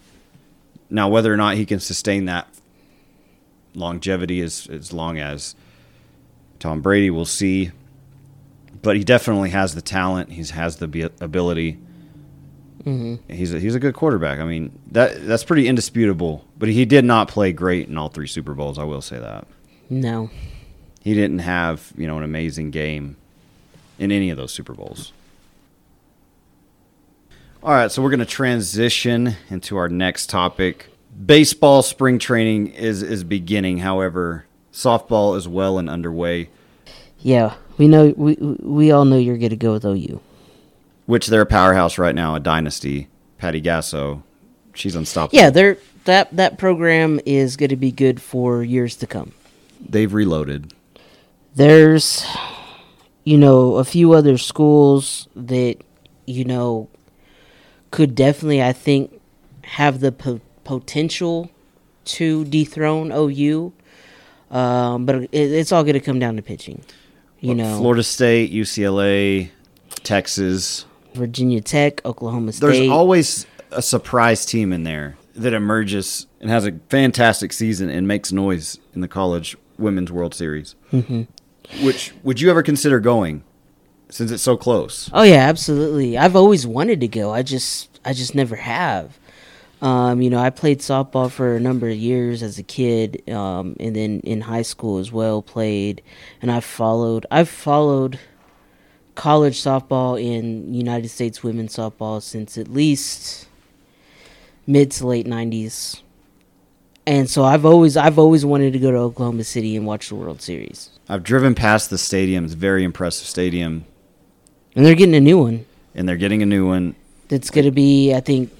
[SPEAKER 1] Now, whether or not he can sustain that longevity as as long as Tom Brady, we'll see. But he definitely has the talent. He has the ability.
[SPEAKER 2] Mm-hmm.
[SPEAKER 1] He's a, he's a good quarterback. I mean that that's pretty indisputable. But he did not play great in all three Super Bowls. I will say that
[SPEAKER 2] no.
[SPEAKER 1] he didn't have you know an amazing game in any of those Super Bowls. All right, so we're going to transition into our next topic. Baseball spring training is is beginning. However, softball is well and underway,
[SPEAKER 2] Yeah, we know. We we all know you're gonna go with OU.
[SPEAKER 1] Which they're a powerhouse right now, a dynasty. Patty Gasso, she's unstoppable.
[SPEAKER 2] Yeah, they're that that program is gonna be good for years to come.
[SPEAKER 1] they've reloaded.
[SPEAKER 2] There's, you know, a few other schools that you know could definitely, I think, have the po- potential to dethrone OU. Um, but it, it's all going to come down to pitching. You know,
[SPEAKER 1] Florida State, UCLA, Texas.
[SPEAKER 2] Virginia Tech, Oklahoma State.
[SPEAKER 1] There's always a surprise team in there that emerges and has a fantastic season and makes noise in the college women's World Series. Mm-hmm. Which would you ever consider going, since it's so close?
[SPEAKER 2] Oh yeah, absolutely. I've always wanted to go. I just I just never have. Um, you know, I played softball for a number of years as a kid, um, and then in high school as well played. And I followed. I've followed college softball in United States women's softball since at least mid to late '90s. And so I've always I've always wanted to go to Oklahoma City and watch the World Series.
[SPEAKER 1] I've driven past the stadium. It's a very impressive stadium,
[SPEAKER 2] And they're getting a new one.
[SPEAKER 1] and they're getting a new one.
[SPEAKER 2] that's going to be I think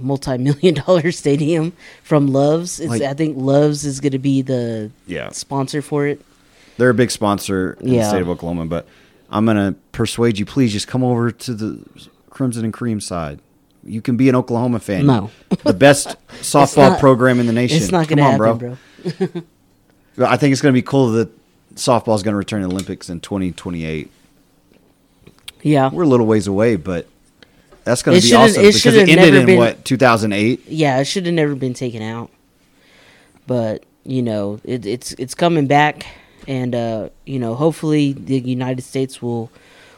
[SPEAKER 2] multi-million dollar stadium from Loves. It's
[SPEAKER 1] Like-
[SPEAKER 2] I think Loves is going to be the
[SPEAKER 1] Yeah,
[SPEAKER 2] sponsor for it.
[SPEAKER 1] they're a big sponsor in the state of Oklahoma. But I'm gonna persuade you. Please just come over to the Crimson and Cream side. You can be an Oklahoma fan.
[SPEAKER 2] No.
[SPEAKER 1] the best softball
[SPEAKER 2] not-
[SPEAKER 1] program in the nation.
[SPEAKER 2] It's not going to happen, bro.
[SPEAKER 1] Well, I think it's going to be cool that softball is going to return to the Olympics in 2028.
[SPEAKER 2] Yeah.
[SPEAKER 1] We're a little ways away, but that's going to be awesome
[SPEAKER 2] it
[SPEAKER 1] because it ended
[SPEAKER 2] never
[SPEAKER 1] in
[SPEAKER 2] been-
[SPEAKER 1] what 2008.
[SPEAKER 2] Yeah, it should have never been taken out. But, you know, it, it's it's coming back and uh, you know, hopefully the United States will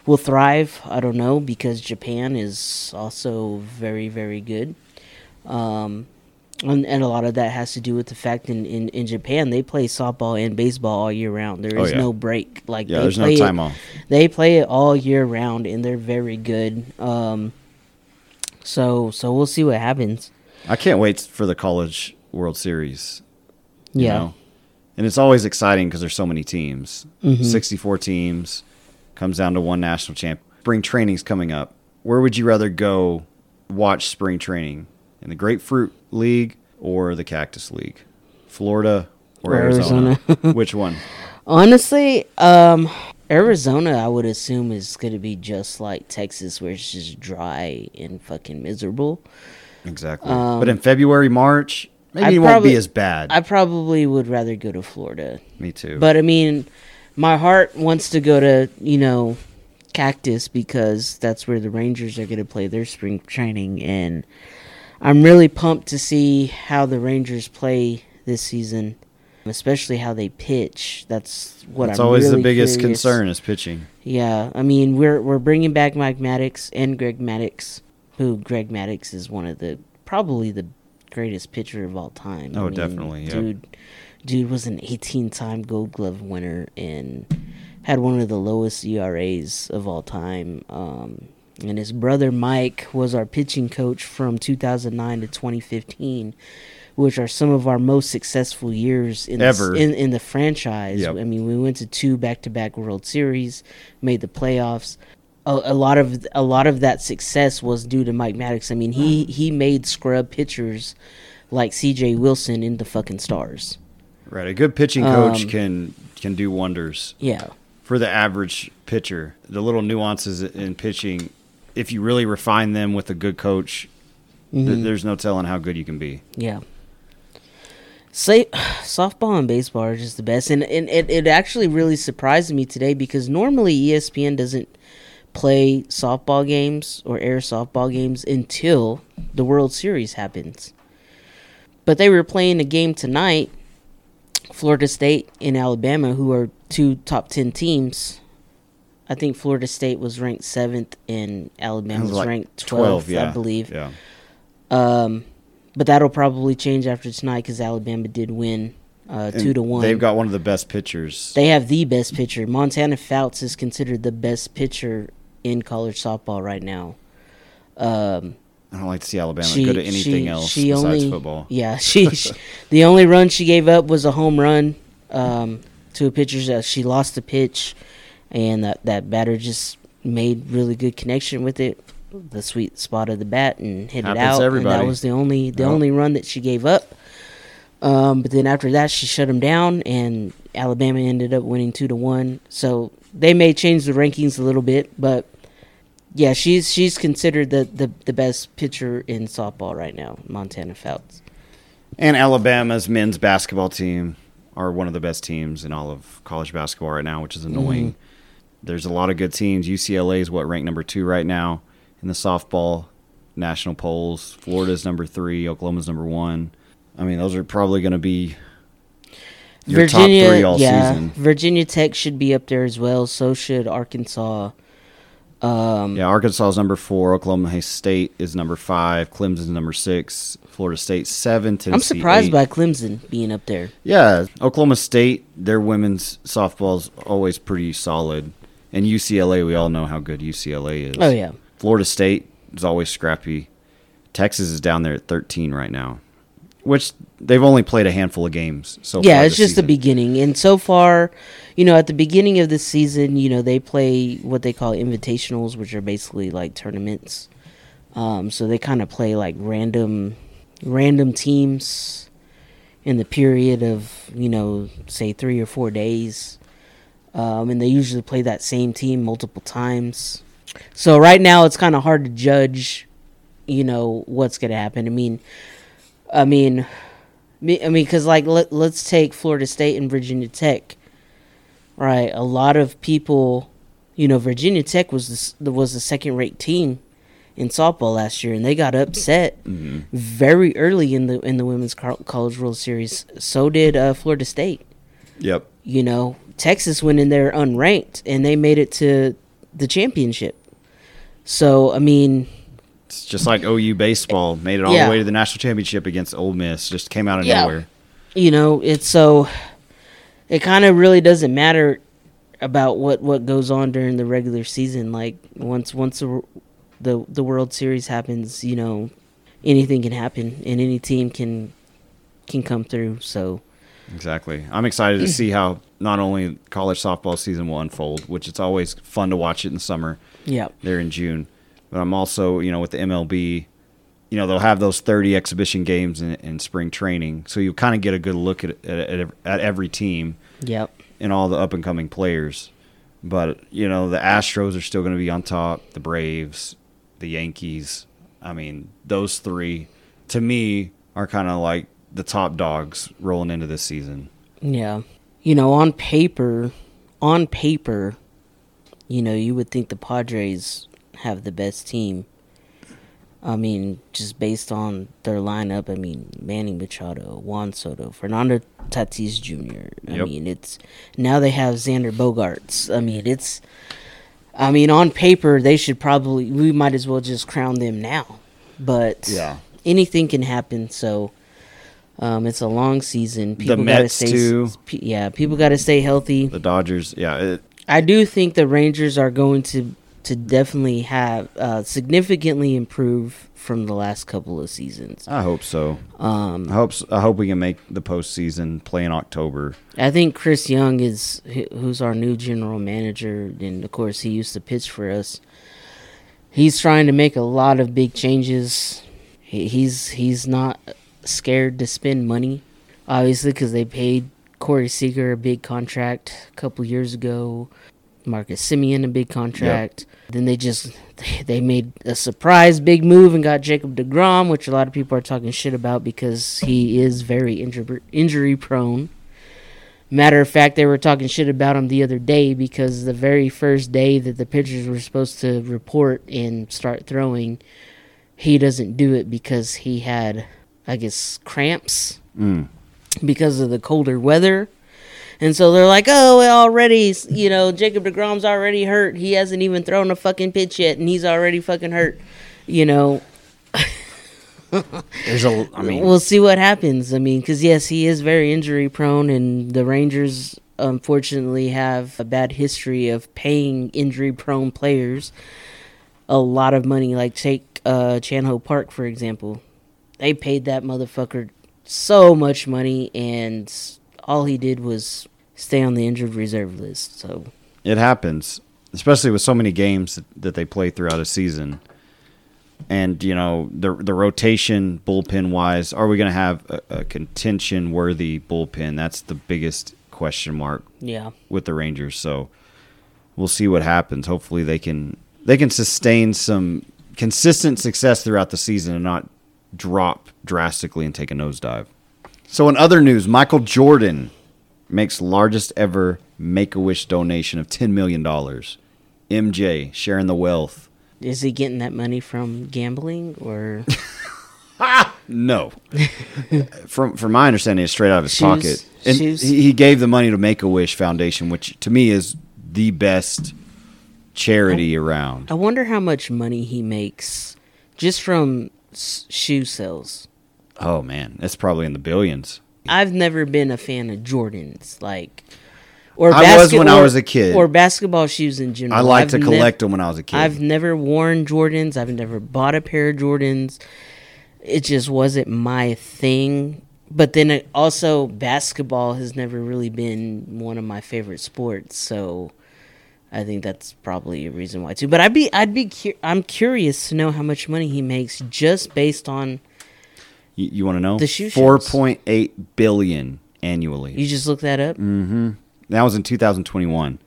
[SPEAKER 2] will thrive. I don't know because Japan is also very very good. Um and, and a lot of that has to do with the fact in, in, in Japan they play softball and baseball all year round. There is Oh,
[SPEAKER 1] yeah.
[SPEAKER 2] no break. Like
[SPEAKER 1] Yeah,
[SPEAKER 2] they
[SPEAKER 1] there's no
[SPEAKER 2] play it-
[SPEAKER 1] time off.
[SPEAKER 2] they play it all year round and they're very good. Um, so so we'll see what happens.
[SPEAKER 1] I can't wait for the college World Series. you
[SPEAKER 2] Yeah.
[SPEAKER 1] know? And it's always exciting because there's so many teams.
[SPEAKER 2] Mhm.
[SPEAKER 1] 64 teams comes down to one national champ. Spring training's coming up. Where would you rather go watch spring training? In the Grapefruit League or the Cactus League? Florida or,
[SPEAKER 2] Or
[SPEAKER 1] Arizona?
[SPEAKER 2] Arizona.
[SPEAKER 1] Which one?
[SPEAKER 2] Honestly, um, Arizona I would assume is gonna be just like Texas, where it's just dry and fucking miserable.
[SPEAKER 1] Exactly.
[SPEAKER 2] Um,
[SPEAKER 1] but in February, March, maybe
[SPEAKER 2] I
[SPEAKER 1] it won't
[SPEAKER 2] probably-
[SPEAKER 1] be as bad.
[SPEAKER 2] I probably would rather go to Florida,
[SPEAKER 1] Me too.
[SPEAKER 2] but I mean, my heart wants to go to you know Cactus because that's where the Rangers are going to play their spring training, and I'm really pumped to see how the Rangers play this season, especially how they pitch. That's what
[SPEAKER 1] That's
[SPEAKER 2] I'm
[SPEAKER 1] always the biggest
[SPEAKER 2] curious.
[SPEAKER 1] concern is pitching.
[SPEAKER 2] Yeah, I mean we're we're bringing back Mike Maddux and Greg Maddux, who Greg Maddux is one of the probably the greatest pitcher of all time. I
[SPEAKER 1] Oh,
[SPEAKER 2] mean,
[SPEAKER 1] definitely, yep.
[SPEAKER 2] dude. Dude was an 18-time Gold Glove winner and had one of the lowest ERAs of all time. Um, and his brother Mike was our pitching coach from 2009 to 2015, which are some of our most successful years in
[SPEAKER 1] Ever.
[SPEAKER 2] The, in, in the franchise.
[SPEAKER 1] Yep.
[SPEAKER 2] I mean, we went to two back-to-back World Series, made the playoffs. A, a lot of a lot of that success was due to Mike Maddux. I mean, he he made scrub pitchers like C.J. Wilson into fucking stars.
[SPEAKER 1] Right, a good pitching coach
[SPEAKER 2] Um,
[SPEAKER 1] can can do wonders
[SPEAKER 2] Yeah,
[SPEAKER 1] for the average pitcher. The little nuances in pitching, if you really refine them with a good coach, th-
[SPEAKER 2] Mhm.
[SPEAKER 1] there's no telling how good you can be.
[SPEAKER 2] Yeah. Say, softball and baseball are just the best, and, and it, it actually really surprised me today because normally ESPN doesn't play softball games or air softball games until the World Series happens. But they were playing a game tonight, Florida State and Alabama, who are two top ten teams. I think Florida State was ranked seventh and Alabama
[SPEAKER 1] was like
[SPEAKER 2] ranked twelfth,
[SPEAKER 1] yeah,
[SPEAKER 2] I believe.
[SPEAKER 1] Yeah,
[SPEAKER 2] Um, but that'll probably change after tonight because Alabama did win uh, two to one.
[SPEAKER 1] They've got one of the best pitchers.
[SPEAKER 2] they have the best pitcher. Montana Fouts is considered the best pitcher in college softball right now. Um,
[SPEAKER 1] I don't like to see Alabama
[SPEAKER 2] she,
[SPEAKER 1] good at anything
[SPEAKER 2] she,
[SPEAKER 1] else
[SPEAKER 2] she
[SPEAKER 1] besides
[SPEAKER 2] only,
[SPEAKER 1] football.
[SPEAKER 2] Yeah, she, she the only run she gave up was a home run um, to a pitcher. that She lost the pitch, and that that batter just made really good connection with it, the sweet spot of the bat, and hit
[SPEAKER 1] Happens
[SPEAKER 2] it out.
[SPEAKER 1] to
[SPEAKER 2] And
[SPEAKER 1] everybody.
[SPEAKER 2] that was the only the only run that she gave up. Um, but then after that, she shut him down, and Alabama ended up winning two to one. So they may change the rankings a little bit, but yeah, she's she's considered the, the, the best pitcher in softball right now, Montana Fouts.
[SPEAKER 1] And Alabama's men's basketball team are one of the best teams in all of college basketball right now, which is annoying. Mm-hmm. There's a lot of good teams. UCLA is what ranked number two right now in the softball national polls. Florida's number three. Oklahoma's number one. I mean, those are probably going to be your
[SPEAKER 2] Virginia,
[SPEAKER 1] top three all
[SPEAKER 2] yeah,
[SPEAKER 1] season.
[SPEAKER 2] Virginia Tech should be up there as well. So should Arkansas. Um,
[SPEAKER 1] Yeah, Arkansas is number four. Oklahoma State is number five. Clemson's number six. Florida State seven.
[SPEAKER 2] I'm surprised
[SPEAKER 1] eight.
[SPEAKER 2] by Clemson being up there.
[SPEAKER 1] Yeah, Oklahoma State, their women's softball is always pretty solid. And UCLA, we all know how good UCLA is.
[SPEAKER 2] Oh yeah,
[SPEAKER 1] Florida State is always scrappy. Texas is down there at 13 right now, which they've only played a handful of games so far.
[SPEAKER 2] yeah.
[SPEAKER 1] It's
[SPEAKER 2] just the beginning, and so far, you know, at the beginning of the season, you know, they play what they call invitationals, which are basically like tournaments. Um, so they kind of play like random, random teams in the period of you know, say three or four days, um, and they usually play that same team multiple times. So right now, it's kind of hard to judge, you know, what's gonna happen. I mean, I mean, I mean, because like let, let's take Florida State and Virginia Tech. Right, a lot of people, you know, Virginia Tech was the, was the second rate team in softball last year, and they got upset
[SPEAKER 1] Mhm.
[SPEAKER 2] very early in the in the women's college World Series. So did uh, Florida State.
[SPEAKER 1] Yep.
[SPEAKER 2] You know, Texas went in there unranked, and they made it to the championship. So I mean,
[SPEAKER 1] It's just like OU baseball made it all
[SPEAKER 2] Yeah.
[SPEAKER 1] the way to the national championship against Ole Miss. Just came out of
[SPEAKER 2] Yeah.
[SPEAKER 1] nowhere.
[SPEAKER 2] you know, it's so it kind of really doesn't matter about what what goes on during the regular season. Like once once the the, the World Series happens, you know, anything can happen, and any team can can come through. So
[SPEAKER 1] Exactly. I'm excited to see how not only college softball season will unfold, which it's always fun to watch it in the summer.
[SPEAKER 2] yeah,
[SPEAKER 1] there in June. But I'm also, you know, with the MLB, you know, they'll have those 30 exhibition games in, in spring training. So you kind of get a good look at, at, at, at every team
[SPEAKER 2] yep,
[SPEAKER 1] and all the up and coming players. But, you know, the Astros are still going to be on top, the Braves, the Yankees. I mean, those three, to me, are kind of like the top dogs rolling into this season.
[SPEAKER 2] yeah. You know, on paper, on paper, you know, you would think the Padres have the best team. I mean, just based on their lineup, I mean, Manny Machado, Juan Soto, Fernando Tatis Jr. I
[SPEAKER 1] Yep.
[SPEAKER 2] mean, it's now they have Xander Bogaerts. I mean, it's I mean, on paper they should probably we might as well just crown them now. But
[SPEAKER 1] Yeah.
[SPEAKER 2] anything can happen, so um, it's a long season. People gotta
[SPEAKER 1] Mets,
[SPEAKER 2] stay
[SPEAKER 1] too.
[SPEAKER 2] yeah, people got to stay healthy.
[SPEAKER 1] The Dodgers, yeah, it,
[SPEAKER 2] I do think the Rangers are going to to definitely have uh, significantly improve from the last couple of seasons.
[SPEAKER 1] I hope so.
[SPEAKER 2] Um,
[SPEAKER 1] I hope s- I hope we can make the postseason play in October.
[SPEAKER 2] I think Chris Young is who's our new general manager, and of course he used to pitch for us. He's trying to make a lot of big changes. He, he's he's not scared to spend money, obviously, because they paid Corey Seager a big contract a couple years ago. Marcus Semien a big contract. Then they just they made a surprise big move and got Jacob Degrom, which a lot of people are talking shit about because he is very injury injury prone. Matter of fact, they were talking shit about him the other day because the very first day that the pitchers were supposed to report and start throwing, he doesn't do it because he had, I guess, cramps
[SPEAKER 1] Mm.
[SPEAKER 2] because of the colder weather. And so they're like, oh, already, you know, Jacob DeGrom's already hurt. He hasn't even thrown a fucking pitch yet, and he's already fucking hurt. You know,
[SPEAKER 1] There's a, I mean,
[SPEAKER 2] we'll see what happens. I mean, because yes, he is very injury prone, and the Rangers unfortunately have a bad history of paying injury prone players a lot of money. Like take uh, Chan Ho Park for example, they paid that motherfucker so much money, and all he did was stay on the injured reserve list. So
[SPEAKER 1] it happens, especially with so many games that, they play throughout a season. And you know the the rotation bullpen wise, are we going to have a, a contention worthy bullpen? That's the biggest question mark
[SPEAKER 2] yeah,
[SPEAKER 1] with the Rangers. So we'll see what happens. Hopefully they can they can sustain some consistent success throughout the season and not drop drastically and take a nosedive. So in other news, Michael Jordan makes largest ever Make a Wish donation of ten million dollars. MJ sharing the wealth.
[SPEAKER 2] is he getting that money from gambling or?
[SPEAKER 1] No, from from my understanding, it's straight out of his
[SPEAKER 2] Shoes-
[SPEAKER 1] pocket. And
[SPEAKER 2] shoes?
[SPEAKER 1] he, he gave the money to Make a Wish Foundation, which to me is the best charity around.
[SPEAKER 2] I wonder how much money he makes just from s- shoe sales.
[SPEAKER 1] Oh man, that's probably in the billions.
[SPEAKER 2] I've never been a fan of Jordans, like or
[SPEAKER 1] I was when I was a kid.
[SPEAKER 2] or basketball shoes in general.
[SPEAKER 1] I liked
[SPEAKER 2] I've
[SPEAKER 1] to
[SPEAKER 2] nev-
[SPEAKER 1] collect them when I was a kid.
[SPEAKER 2] I've never worn Jordans. I've never bought a pair of Jordans. It just wasn't my thing. But then it also basketball has never really been one of my favorite sports, so I think that's probably a reason why too. But I'd be I'd be cu- I'm curious to know how much money he makes just based on
[SPEAKER 1] you, you want to know?
[SPEAKER 2] The shoe
[SPEAKER 1] Four point eight billion annually.
[SPEAKER 2] you just look that up.
[SPEAKER 1] mm-hmm. That was in 2021,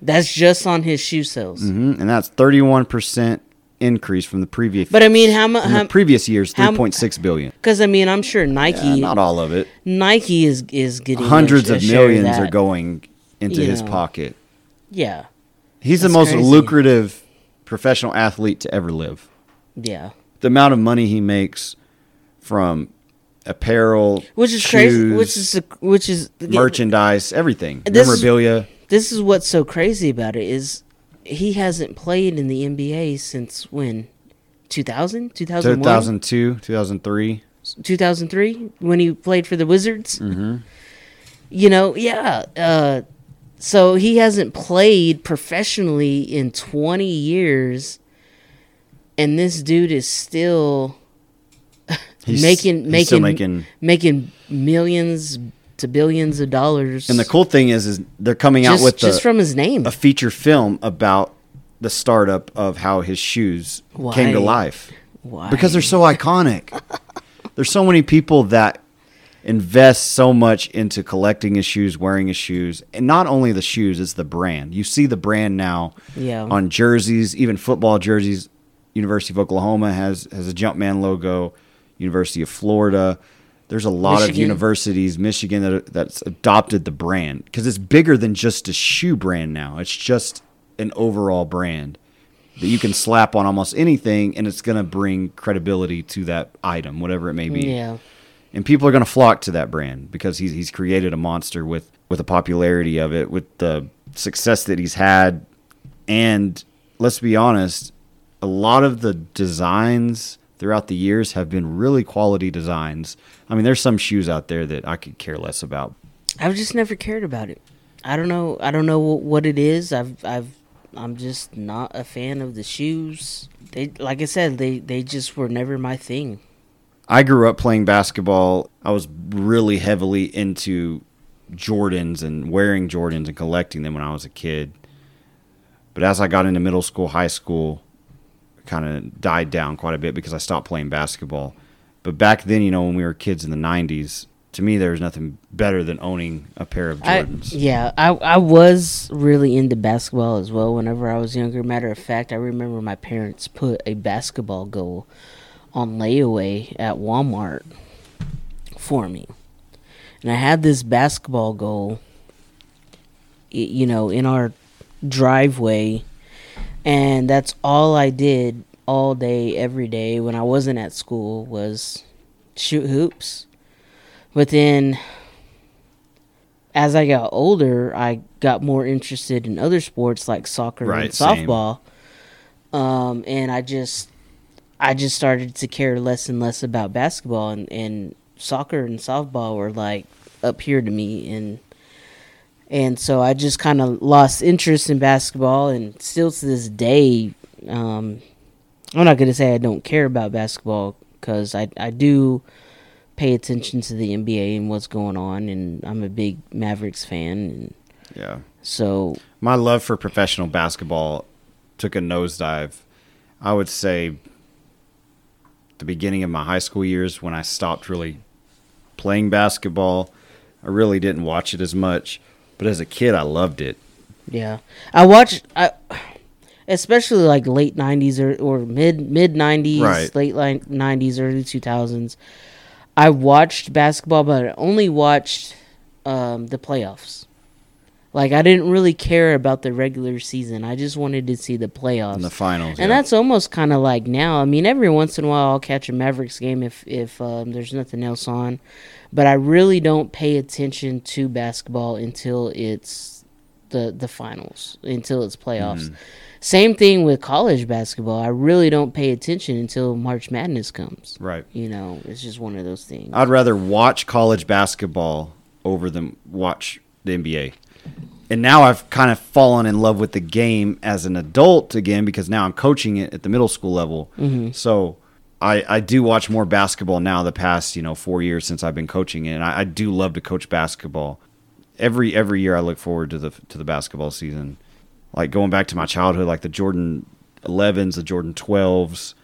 [SPEAKER 2] That's just on his shoe sales.
[SPEAKER 1] hmm and that's 31 percent increase from the previous.
[SPEAKER 2] But I mean, how much?
[SPEAKER 1] the previous year's
[SPEAKER 2] how
[SPEAKER 1] 3.6 billion.
[SPEAKER 2] Because I mean, I'm sure Nike,
[SPEAKER 1] Yeah, not all of it.
[SPEAKER 2] Nike is is getting a
[SPEAKER 1] Hundreds of millions
[SPEAKER 2] that.
[SPEAKER 1] are going into his
[SPEAKER 2] know.
[SPEAKER 1] pocket.
[SPEAKER 2] Yeah,
[SPEAKER 1] He's the most
[SPEAKER 2] crazy.
[SPEAKER 1] lucrative professional athlete to ever live.
[SPEAKER 2] yeah.
[SPEAKER 1] The amount of money he makes from apparel,
[SPEAKER 2] Which is crazy. Which is which is
[SPEAKER 1] merchandise, everything,
[SPEAKER 2] This is-
[SPEAKER 1] memorabilia.
[SPEAKER 2] This is what's so crazy about it is he hasn't played in the NBA since when? 2000? 2001?
[SPEAKER 1] 2002, 2003.
[SPEAKER 2] 2003 when he played for the Wizards.
[SPEAKER 1] Mm-hmm.
[SPEAKER 2] You know, yeah. Uh, so he hasn't played professionally in 20 years, and this dude is still
[SPEAKER 1] He's,
[SPEAKER 2] making
[SPEAKER 1] he's
[SPEAKER 2] making
[SPEAKER 1] making.
[SPEAKER 2] making millions to billions of dollars.
[SPEAKER 1] And the cool thing is, is they're coming out with
[SPEAKER 2] just
[SPEAKER 1] the,
[SPEAKER 2] from his name.
[SPEAKER 1] a feature film about the startup of how his shoes came to life
[SPEAKER 2] Why?
[SPEAKER 1] because they're so iconic. There's so many people that invest so much into collecting his shoes, wearing his shoes, and not only the shoes, it's the brand. You see the brand now
[SPEAKER 2] yeah.
[SPEAKER 1] on jerseys, even football jerseys. University of Oklahoma has has a Jumpman logo. University of Florida, There's a lot of universities, Michigan, that that's adopted the brand because it's bigger than just a shoe brand now. It's just an overall brand that you can slap on almost anything, and it's going to bring credibility to that item, whatever it may be.
[SPEAKER 2] Yeah.
[SPEAKER 1] And people are going to flock to that brand because he's he's created a monster with with the popularity of it, with the success that he's had, and let's be honest, a lot of the designs throughout the years have been really quality designs. I mean, there's some shoes out there that I could care less about.
[SPEAKER 2] I've just never cared about it. I don't know. I don't know what it is. I've I've I'm just not a fan of the shoes. They like I said, they they just were never my thing.
[SPEAKER 1] I grew up playing basketball. I was really heavily into Jordans and wearing Jordans and collecting them when I was a kid. But as I got into middle school, high school, kind of died down quite a bit because I stopped playing basketball. But back then, you know, when we were kids in the 90s, to me, there was nothing better than owning a pair of
[SPEAKER 2] I,
[SPEAKER 1] Jordans.
[SPEAKER 2] yeah, I I was really into basketball as well whenever I was younger. Matter of fact, I remember my parents put a basketball goal on layaway at Walmart for me. And I had this basketball goal you know, in our driveway and that's all I did all day every day when I wasn't at school was shoot hoops. But then as I got older, I got more interested in other sports like soccer and
[SPEAKER 1] Right, same.
[SPEAKER 2] softball. Um, and I just, I just started to care less and less about basketball, and, and soccer and softball were like up here to me, and and so I just kind of lost interest in basketball, and still to this day, um, I'm not gonna say I don't care about basketball because I I do pay attention to the NBA and what's going on, and I'm a big Mavericks fan, and
[SPEAKER 1] Yeah.
[SPEAKER 2] so
[SPEAKER 1] My love for professional basketball took a nosedive. I would say the beginning of my high school years when I stopped really playing basketball. I really didn't watch it as much, but as a kid I loved it.
[SPEAKER 2] yeah, I watched I. Especially like late '90s or, or mid mid '90s,
[SPEAKER 1] Right.
[SPEAKER 2] late li- '90s, early 2000s. I watched basketball, but I only watched um, the playoffs. Like I didn't really care about the regular season. I just wanted to see the playoffs.
[SPEAKER 1] In the finals.
[SPEAKER 2] And
[SPEAKER 1] yeah.
[SPEAKER 2] that's almost kind of like now. I mean, every once in a while I'll catch a Mavericks game if if um, there's nothing else on, but I really don't pay attention to basketball until it's the the finals, until it's playoffs.
[SPEAKER 1] Mm-hmm.
[SPEAKER 2] Same thing with college basketball. I really don't pay attention until March Madness comes.
[SPEAKER 1] right.
[SPEAKER 2] You know, it's just one of those things.
[SPEAKER 1] I'd rather watch college basketball over than watch the NBA. And now I've kind of fallen in love with the game as an adult again because now I'm coaching it at the middle school level. Mm-hmm. So I, I do watch more basketball now the past, you know, four years since I've been coaching it. And I, I do love to coach basketball. Every every year I look forward to the to the basketball season. Like going back to my childhood, like the Jordan 11s, the Jordan 12s,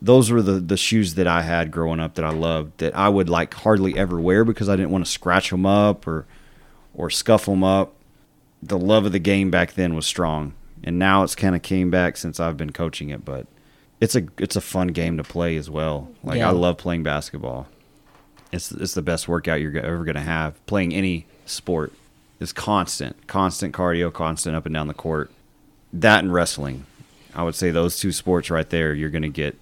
[SPEAKER 1] those were the the shoes that I had growing up that I loved that I would like hardly ever wear because I didn't want to scratch them up or or scuff them up. The love of the game back then was strong, and now it's kind of came back since I've been coaching it. But it's a it's a fun game to play as well. Like
[SPEAKER 2] Yeah.
[SPEAKER 1] I love playing basketball. It's it's the best workout you're ever gonna have. Playing any sport is constant, constant cardio, constant up and down the court. That and wrestling, I would say those two sports right there, you're gonna get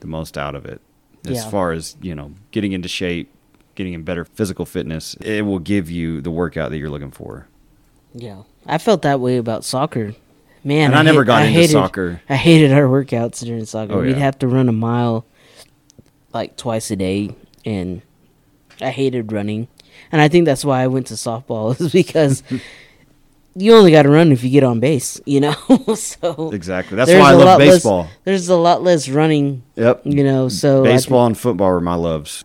[SPEAKER 1] the most out of it. As
[SPEAKER 2] Yeah.
[SPEAKER 1] far as you know, getting into shape, getting in better physical fitness, it will give you the workout that you're looking for.
[SPEAKER 2] yeah, I felt that way about soccer. Man,
[SPEAKER 1] And I never
[SPEAKER 2] hate-
[SPEAKER 1] got into
[SPEAKER 2] hated,
[SPEAKER 1] soccer.
[SPEAKER 2] I hated our workouts during soccer.
[SPEAKER 1] Oh,
[SPEAKER 2] We'd
[SPEAKER 1] yeah.
[SPEAKER 2] have to run a mile like twice a day, and I hated running. And I think that's why I went to softball is because you only got to run if you get on base, you know. so
[SPEAKER 1] Exactly. That's why I love
[SPEAKER 2] lot less-
[SPEAKER 1] baseball.
[SPEAKER 2] there's a lot less running,
[SPEAKER 1] Yep.
[SPEAKER 2] you know. So I
[SPEAKER 1] Baseball and football are my loves.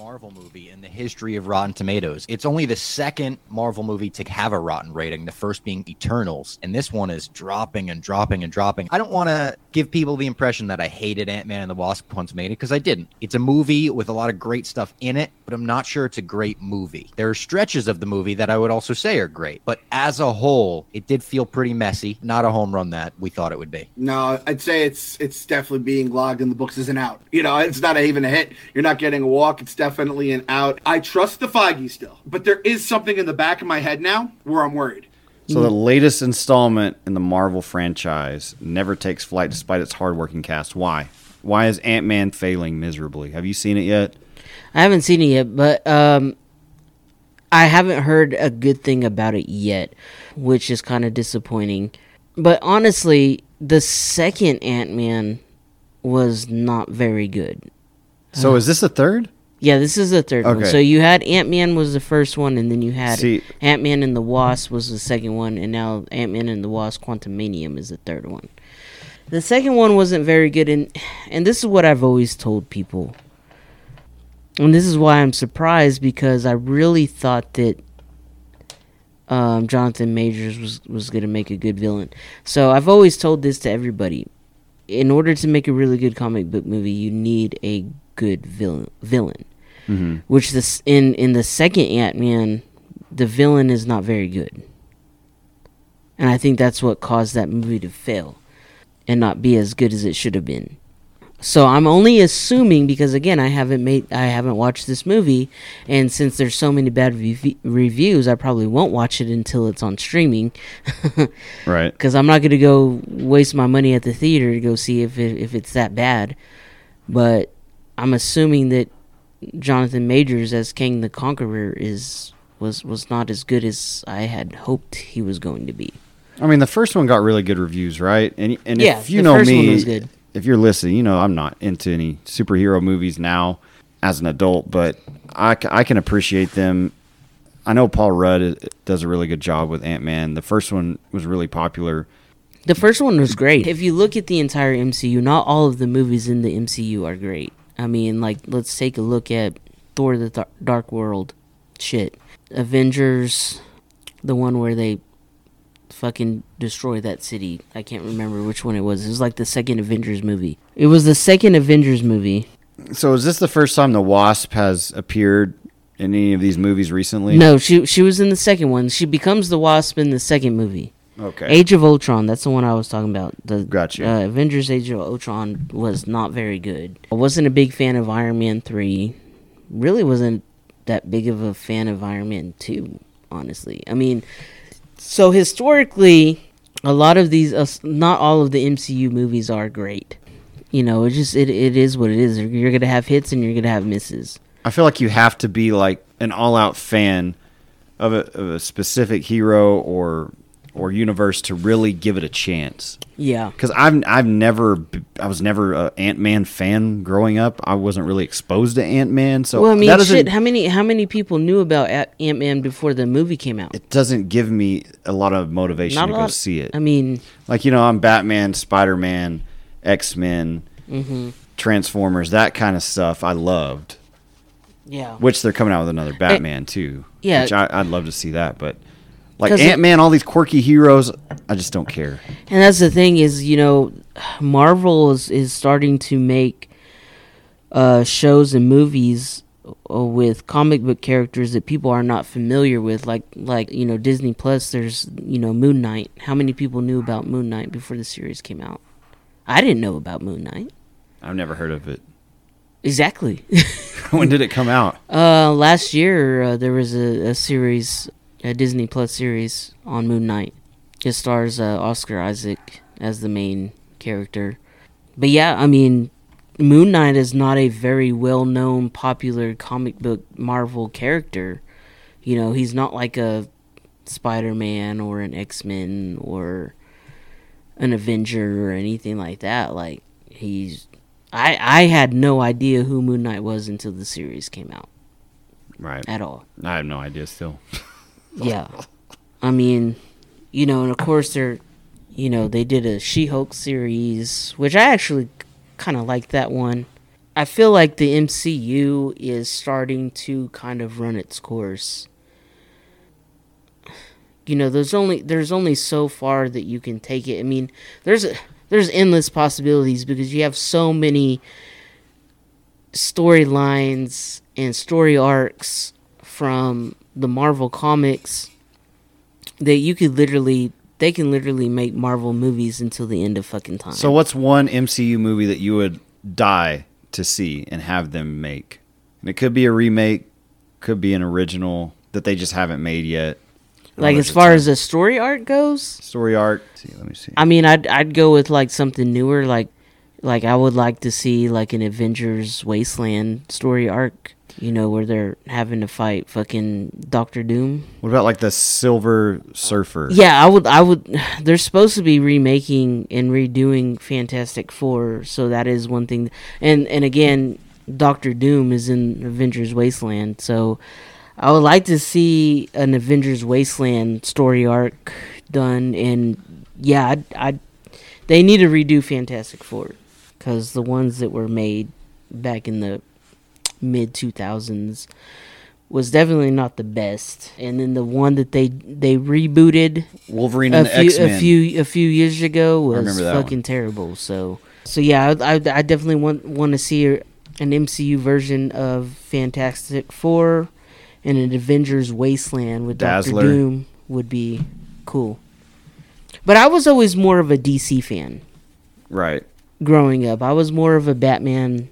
[SPEAKER 3] Marvel movie in the history of Rotten Tomatoes. It's only the second Marvel movie to have a rotten rating, the first being Eternals, and this one is dropping and dropping and dropping. I don't want to give people the impression that I hated Ant-Man and the Wasp Quantumania because I didn't. It's a movie with a lot of great stuff in it, but I'm not sure it's a great movie. There are stretches of the movie that I would also say are great, but as a whole, it did feel pretty messy. Not a home run that we thought it would be.
[SPEAKER 4] No, I'd say it's it's definitely being logged in the books as an out. You know, it's not even a hit. You're not getting a walk. It's definitely an out. I trust the Feige still, but there is something in the back of my head now where I'm worried.
[SPEAKER 1] So the latest installment in the Marvel franchise never takes flight despite its hardworking cast. Why? Why is Ant Man failing miserably? Have you seen it yet?
[SPEAKER 2] I haven't seen it yet, but um, I haven't heard a good thing about it yet, which is kind of disappointing. But honestly, the second Ant Man was not very good.
[SPEAKER 1] So is this a third?
[SPEAKER 2] Yeah, this is the third one.
[SPEAKER 1] Okay.
[SPEAKER 2] So you had Ant Man was the first one, and then you had
[SPEAKER 1] See-
[SPEAKER 2] Ant Man and the Wasp was the second one, and now Ant Man and the Wasp Quantumania is the third one. The second one wasn't very good, and and this is what I've always told people, and this is why I'm surprised because I really thought that um, Jonathan Majors was was gonna make a good villain. So I've always told this to everybody. In order to make a really good comic book movie, you need a good villain. Villain
[SPEAKER 1] Mm-hmm.
[SPEAKER 2] which this in in the second Ant Man, the villain is not very good, and I think that's what caused that movie to fail, and not be as good as it should have been. So I'm only assuming because again I haven't made I haven't watched this movie, and since there's so many bad rev- reviews, I probably won't watch it until it's on streaming,
[SPEAKER 1] Right.
[SPEAKER 2] because I'm not gonna go waste my money at the theater to go see if it, if it's that bad. But I'm assuming that Jonathan Majors as Kang the Conqueror is was was not as good as I had hoped he was going to be.
[SPEAKER 1] I mean, the first one got really good reviews, right? And and
[SPEAKER 2] Yeah,
[SPEAKER 1] if you know me,
[SPEAKER 2] one was good.
[SPEAKER 1] if you're listening, you know I'm not into any superhero movies now as an adult, but I, I can appreciate them. I know Paul Rudd uh, does a really good job with Ant Man. The first one was really popular.
[SPEAKER 2] The first one was great. If you look at the entire MCU, not all of the movies in the MCU are great. I mean, like let's take a look at Thor: The Th- Dark World. Shit, Avengers, the one where they fucking destroy that city. I can't remember which one it was. It was like the second Avengers movie. It was the second Avengers movie.
[SPEAKER 1] So is this the first time the Wasp has appeared in any of these movies recently?
[SPEAKER 2] No, she she was in the second one. She becomes the Wasp in the second movie.
[SPEAKER 1] Okay.
[SPEAKER 2] Age of Ultron, that's the one I was talking about. The
[SPEAKER 1] Gotcha.
[SPEAKER 2] uh, Avengers Age of Ultron was not very good. I wasn't a big fan of Iron Man 3. Really wasn't that big of a fan of Iron Man 2, honestly. I mean, so historically, a lot of these, uh, not all of the MCU movies are great. You know, it just it, it is what it is. You're gonna have hits and you're gonna have misses.
[SPEAKER 1] I feel like you have to be like an all-out fan of a, of a specific hero or or universe to really give it a chance.
[SPEAKER 2] Yeah,
[SPEAKER 1] Because I've I've never I was never a Ant Man fan growing up. I wasn't really exposed to Ant Man, so
[SPEAKER 2] well, I mean, shit. How many how many people knew about Ant Man before the movie came out?
[SPEAKER 1] it doesn't give me a lot of motivation
[SPEAKER 2] Not
[SPEAKER 1] to go see it.
[SPEAKER 2] I mean,
[SPEAKER 1] like you know, I'm Batman, Spider Man, X Men,
[SPEAKER 2] hmm
[SPEAKER 1] Transformers, that kind of stuff. I loved.
[SPEAKER 2] yeah.
[SPEAKER 1] Which they're coming out with another Batman too.
[SPEAKER 2] yeah.
[SPEAKER 1] which I, I'd love to see that, but like Ant Man, all these quirky heroes, I just don't care.
[SPEAKER 2] And that's the thing is, you know, Marvel is, is starting to make uh, shows and movies uh, with comic book characters that people are not familiar with, like like you know Disney Plus. There's you know Moon Knight. How many people knew about Moon Knight before the series came out? I didn't know about Moon Knight.
[SPEAKER 1] I've never heard of it.
[SPEAKER 2] Exactly.
[SPEAKER 1] when did it come out?
[SPEAKER 2] uh, last year uh, there was a, a series, a Disney Plus series on Moon Knight. It stars uh, Oscar Isaac as the main character. But yeah, I mean, Moon Knight is not a very well known, popular comic book Marvel character. You know, he's not like a Spider Man or an X Men or an Avenger or anything like that. Like, he's. I, I had no idea who Moon Knight was until the series came out
[SPEAKER 1] Right.
[SPEAKER 2] at all.
[SPEAKER 1] I have no idea still.
[SPEAKER 2] Yeah. I mean, you know, and of course they're, you know, they did a She-Hulk series, which I actually kind of like that one. I feel like the MCU is starting to kind of run its course. You know, there's only there's only so far that you can take it. I mean, there's there's endless possibilities because you have so many storylines and story arcs from the Marvel comics that you could literally they can literally make Marvel movies until the end of fucking time.
[SPEAKER 1] So, what's one MCU movie that you would die to see and have them make? and it could be a remake, could be an original that they just haven't made yet.
[SPEAKER 2] Like as far as the story art goes,
[SPEAKER 1] story art. See, let me see.
[SPEAKER 2] I mean, I'd I'd go with like something newer. Like like I would like to see like an Avengers Wasteland story arc. You know, where they're having to fight fucking Doctor Doom.
[SPEAKER 1] What about like the Silver Surfer?
[SPEAKER 2] Yeah, I would. I would. They're supposed to be remaking and redoing Fantastic Four, so that is one thing. And and again, Doctor Doom is in Avengers Wasteland, so I would like to see an Avengers Wasteland story arc done. And yeah, I, I they need to redo Fantastic Four because the ones that were made back in the mid two thousands was definitely not the best. And then the one that they they rebooted
[SPEAKER 1] Wolverine
[SPEAKER 2] a
[SPEAKER 1] and
[SPEAKER 2] few
[SPEAKER 1] X Men.
[SPEAKER 2] a few a few years ago was fucking terrible. So so yeah, I, I, I definitely want want to see an MCU version of Fantastic Four and an Avengers Wasteland with
[SPEAKER 1] Dazzler.
[SPEAKER 2] Doctor Doom would be cool. But I was always more of a DC fan
[SPEAKER 1] Right.
[SPEAKER 2] growing up. I was more of a Batman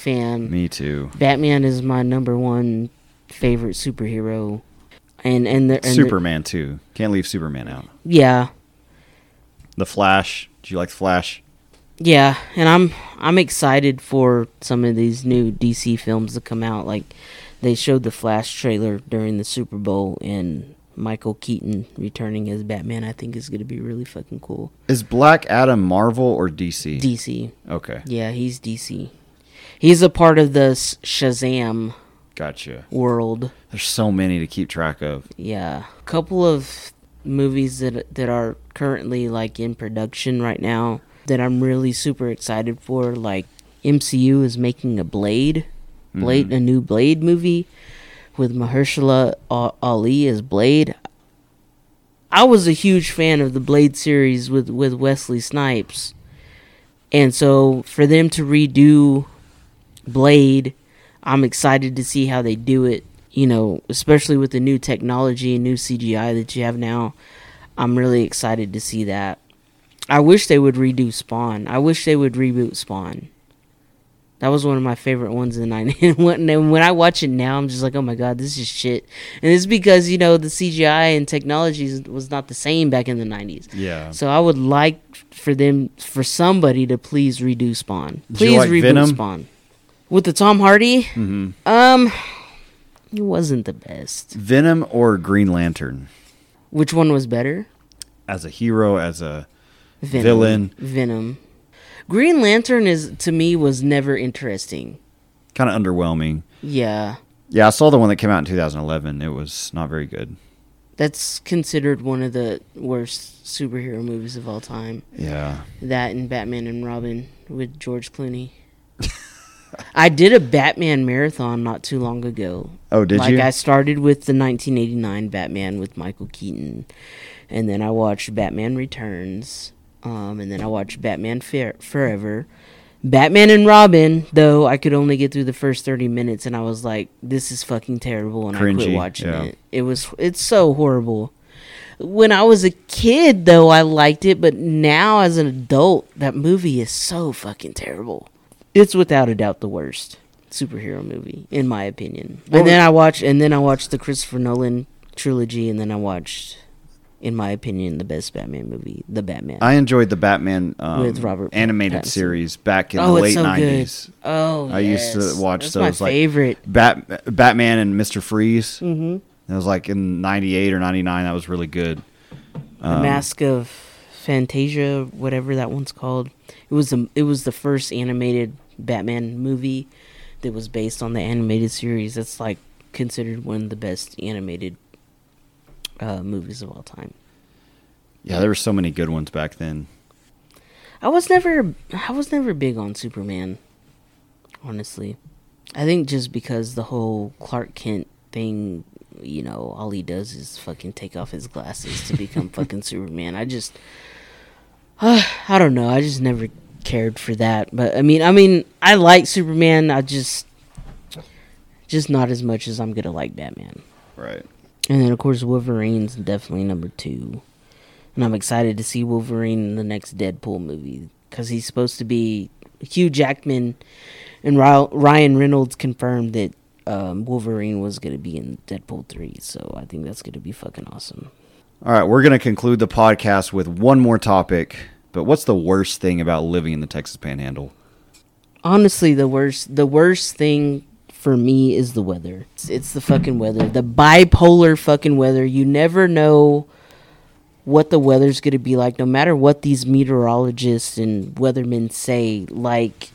[SPEAKER 2] fan.
[SPEAKER 1] Me too.
[SPEAKER 2] Batman is my number one favorite superhero. And and, the, and the-
[SPEAKER 1] Superman too. Can't leave Superman out.
[SPEAKER 2] yeah,
[SPEAKER 1] The Flash. Do you like the Flash?
[SPEAKER 2] Yeah, and I'm I'm excited for some of these new DC films to come out. Like they showed the Flash trailer during the Super Bowl, and Michael Keaton returning as Batman. I think is going to be really fucking cool.
[SPEAKER 1] Is Black Adam Marvel or DC?
[SPEAKER 2] DC,
[SPEAKER 1] okay,
[SPEAKER 2] yeah, he's DC. He's a part of the Shazam
[SPEAKER 1] gotcha.
[SPEAKER 2] world.
[SPEAKER 1] There's so many to keep track of.
[SPEAKER 2] Yeah, a couple of movies that that are currently like in production right now that I'm really super excited for. Like MCU is making a Blade, mm-hmm. Blade, a new Blade movie with Mahershala Ali as Blade. I was a huge fan of the Blade series with with Wesley Snipes, and so for them to redo Blade, I'm excited to see how they do it. You know, especially with the new technology and new CGI that you have now. I'm really excited to see that. I wish they would redo Spawn. I wish they would reboot Spawn. That was one of my favorite ones in the 90s. And when, I watch it now, I'm just like, oh my god, this is shit. And it's because, you know, the CGI and technology was not the same back in the 90s.
[SPEAKER 1] Yeah.
[SPEAKER 2] So I would like for them, for somebody to please redo Spawn. Please
[SPEAKER 1] like
[SPEAKER 2] reboot
[SPEAKER 1] Venom?
[SPEAKER 2] Spawn. With the Tom Hardy,
[SPEAKER 1] hmm
[SPEAKER 2] um, it wasn't the best.
[SPEAKER 1] Venom or Green Lantern
[SPEAKER 2] Which one was better?
[SPEAKER 1] as a hero, as a
[SPEAKER 2] Venom.
[SPEAKER 1] Villain.
[SPEAKER 2] Venom. Green Lantern is to me was never interesting.
[SPEAKER 1] kind of underwhelming.
[SPEAKER 2] Yeah,
[SPEAKER 1] Yeah, I saw the one that came out in 2011. It was not very good.
[SPEAKER 2] that's considered one of the worst superhero movies of all time.
[SPEAKER 1] Yeah.
[SPEAKER 2] That and Batman and Robin with George Clooney. I did a Batman marathon not too long ago.
[SPEAKER 1] Oh, did
[SPEAKER 2] like
[SPEAKER 1] you?
[SPEAKER 2] I started with the 1989 Batman with Michael Keaton, and then I watched Batman Returns, um, and then I watched Batman Fer- Forever. Batman and Robin, though, I could only get through the first 30 minutes, and I was like, "This is fucking terrible," and I quit watching
[SPEAKER 1] yeah.
[SPEAKER 2] it. It was, it's so horrible. When I was a kid, though, I liked it, but now as an adult, that movie is so fucking terrible. It's without a doubt the worst superhero movie, in my opinion.
[SPEAKER 1] Well-
[SPEAKER 2] and then I watched, and then I watched the Christopher Nolan trilogy, and then I watched, in my opinion, the best Batman movie, The Batman.
[SPEAKER 1] I enjoyed the Batman um,
[SPEAKER 2] With Robert
[SPEAKER 1] animated
[SPEAKER 2] Pattinson.
[SPEAKER 1] series back in
[SPEAKER 2] oh,
[SPEAKER 1] the late
[SPEAKER 2] so
[SPEAKER 1] 90s.
[SPEAKER 2] good. Oh,
[SPEAKER 1] I used to watch
[SPEAKER 2] That's
[SPEAKER 1] those,
[SPEAKER 2] My
[SPEAKER 1] like-
[SPEAKER 2] favorite.
[SPEAKER 1] Bat- Batman and Mr. Freeze.
[SPEAKER 2] hmm
[SPEAKER 1] It was like in 98 or 99. That was really good.
[SPEAKER 2] The
[SPEAKER 1] Um,
[SPEAKER 2] Mask of Fantasia, whatever that one's called. It was the it was the first animated Batman movie that was based on the animated series. That's like considered one of the best animated uh, movies of all time.
[SPEAKER 1] Yeah, there were so many good ones back then.
[SPEAKER 2] I was never I was never big on Superman. Honestly. I think just because the whole Clark Kent thing, you know, all he does is fucking take off his glasses to become fucking Superman. I just I don't know. I just never cared for that. But I mean, I mean, I like Superman. I just just not as much as I'm going to like Batman.
[SPEAKER 1] Right.
[SPEAKER 2] And then, of course, Wolverine's definitely number two. And I'm excited to see Wolverine in the next Deadpool movie because he's supposed to be Hugh Jackman and Ryan Reynolds confirmed that um, Wolverine was gonna be in Deadpool three. So I think that's gonna be fucking awesome.
[SPEAKER 1] All right, we're going to conclude the podcast with one more topic. But what's the worst thing about living in the Texas Panhandle?
[SPEAKER 2] Honestly, the worst the worst thing for me is the weather. It's, it's the fucking weather. The bipolar fucking weather. You never know what the weather's going to be like no matter what these meteorologists and weathermen say. Like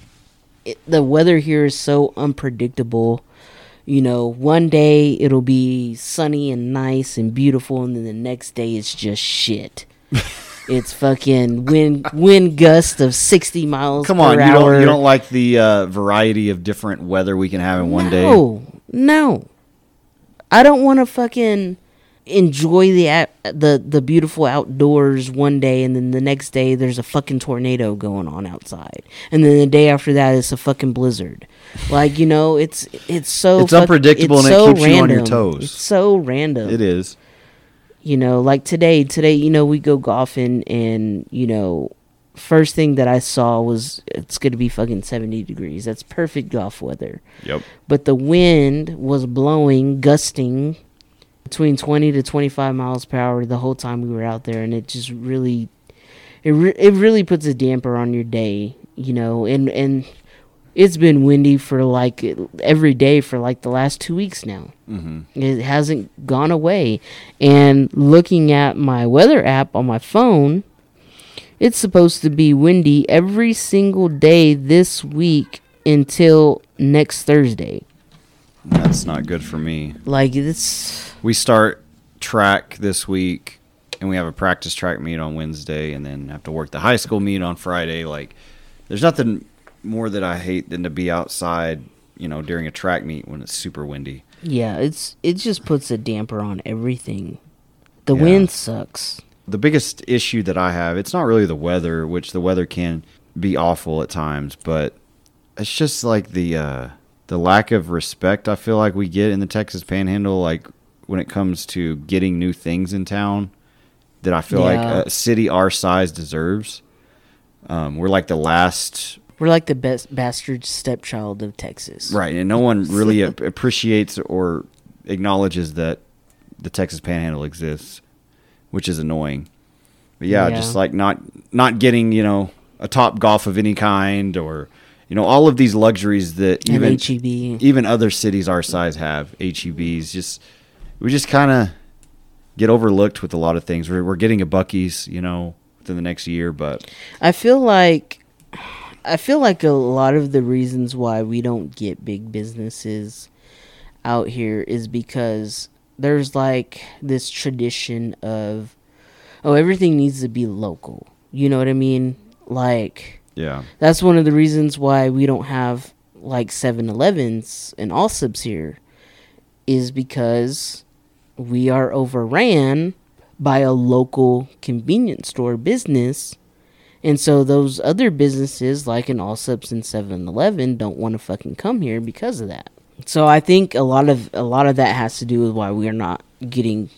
[SPEAKER 2] it, the weather here is so unpredictable. You know, one day it'll be sunny and nice and beautiful and then the next day it's just shit. It's fucking wind wind gust of sixty miles
[SPEAKER 1] Come on, you
[SPEAKER 2] hour.
[SPEAKER 1] don't, you don't like the uh, variety of different weather we can have in one day?
[SPEAKER 2] No, no. I don't want to fucking enjoy the the the beautiful outdoors one day, and then the next day there's a fucking tornado going on outside, and then the day after that it's a fucking blizzard. Like you know, it's it's so
[SPEAKER 1] It's
[SPEAKER 2] fuck-
[SPEAKER 1] unpredictable
[SPEAKER 2] it's
[SPEAKER 1] and it
[SPEAKER 2] so
[SPEAKER 1] keeps you on your toes.
[SPEAKER 2] It's so random.
[SPEAKER 1] It is.
[SPEAKER 2] You know, like today, today, you know, we go golfing and, you know, first thing that I saw was it's going to be fucking 70 degrees. That's perfect golf weather.
[SPEAKER 1] Yep.
[SPEAKER 2] But the wind was blowing, gusting between 20 to 25 miles per hour the whole time we were out there and it just really it re- it really puts a damper on your day, you know, and and it's been windy for like every day for like the last 2 weeks now.
[SPEAKER 1] hmm
[SPEAKER 2] It hasn't gone away. And looking at my weather app on my phone, it's supposed to be windy every single day this week until next Thursday.
[SPEAKER 1] That's not good for me.
[SPEAKER 2] Like it's
[SPEAKER 1] We start track this week, and we have a practice track meet on Wednesday, and then have to work the high school meet on Friday. Like, there's nothing more that I hate than to be outside, you know, during a track meet when it's super windy.
[SPEAKER 2] yeah, it's it just puts a damper on everything. The
[SPEAKER 1] Yeah.
[SPEAKER 2] wind sucks.
[SPEAKER 1] The biggest issue that I have, it's not really the weather, which the weather can be awful at times, but it's just like the uh, the lack of respect I feel like we get in the Texas Panhandle, like when it comes to getting new things in town that I feel
[SPEAKER 2] Yeah.
[SPEAKER 1] like a city our size deserves. Um, we're like the last
[SPEAKER 2] We're like the best bastard stepchild of Texas.
[SPEAKER 1] right, and no one really ap- appreciates or acknowledges that the Texas Panhandle exists, which is annoying. But yeah,
[SPEAKER 2] Yeah.
[SPEAKER 1] just like not not getting you know a top golf of any kind or you know all of these luxuries that even
[SPEAKER 2] HEB.
[SPEAKER 1] even other cities our size have HEBs. Just we just kind of get overlooked with a lot of things. We're we're getting a Buc-ee's, you know, within the next year, but
[SPEAKER 2] I feel like I feel like a lot of the reasons why we don't get big businesses out here is because there's like this tradition of oh everything needs to be local. You know what I mean? Like
[SPEAKER 1] yeah,
[SPEAKER 2] that's one of the reasons why we don't have like 7-Elevens and Allsup's here is because we are overran by a local convenience store business. And so those other businesses like an Allsup's and 7-Eleven don't want to fucking come here because of that. So I think a lot of a lot of that has to do with why we are not getting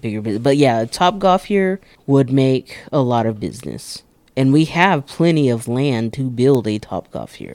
[SPEAKER 2] bigger business. But yeah, Top Golf here would make a lot of business. And we have plenty of land to build a Top Golf here.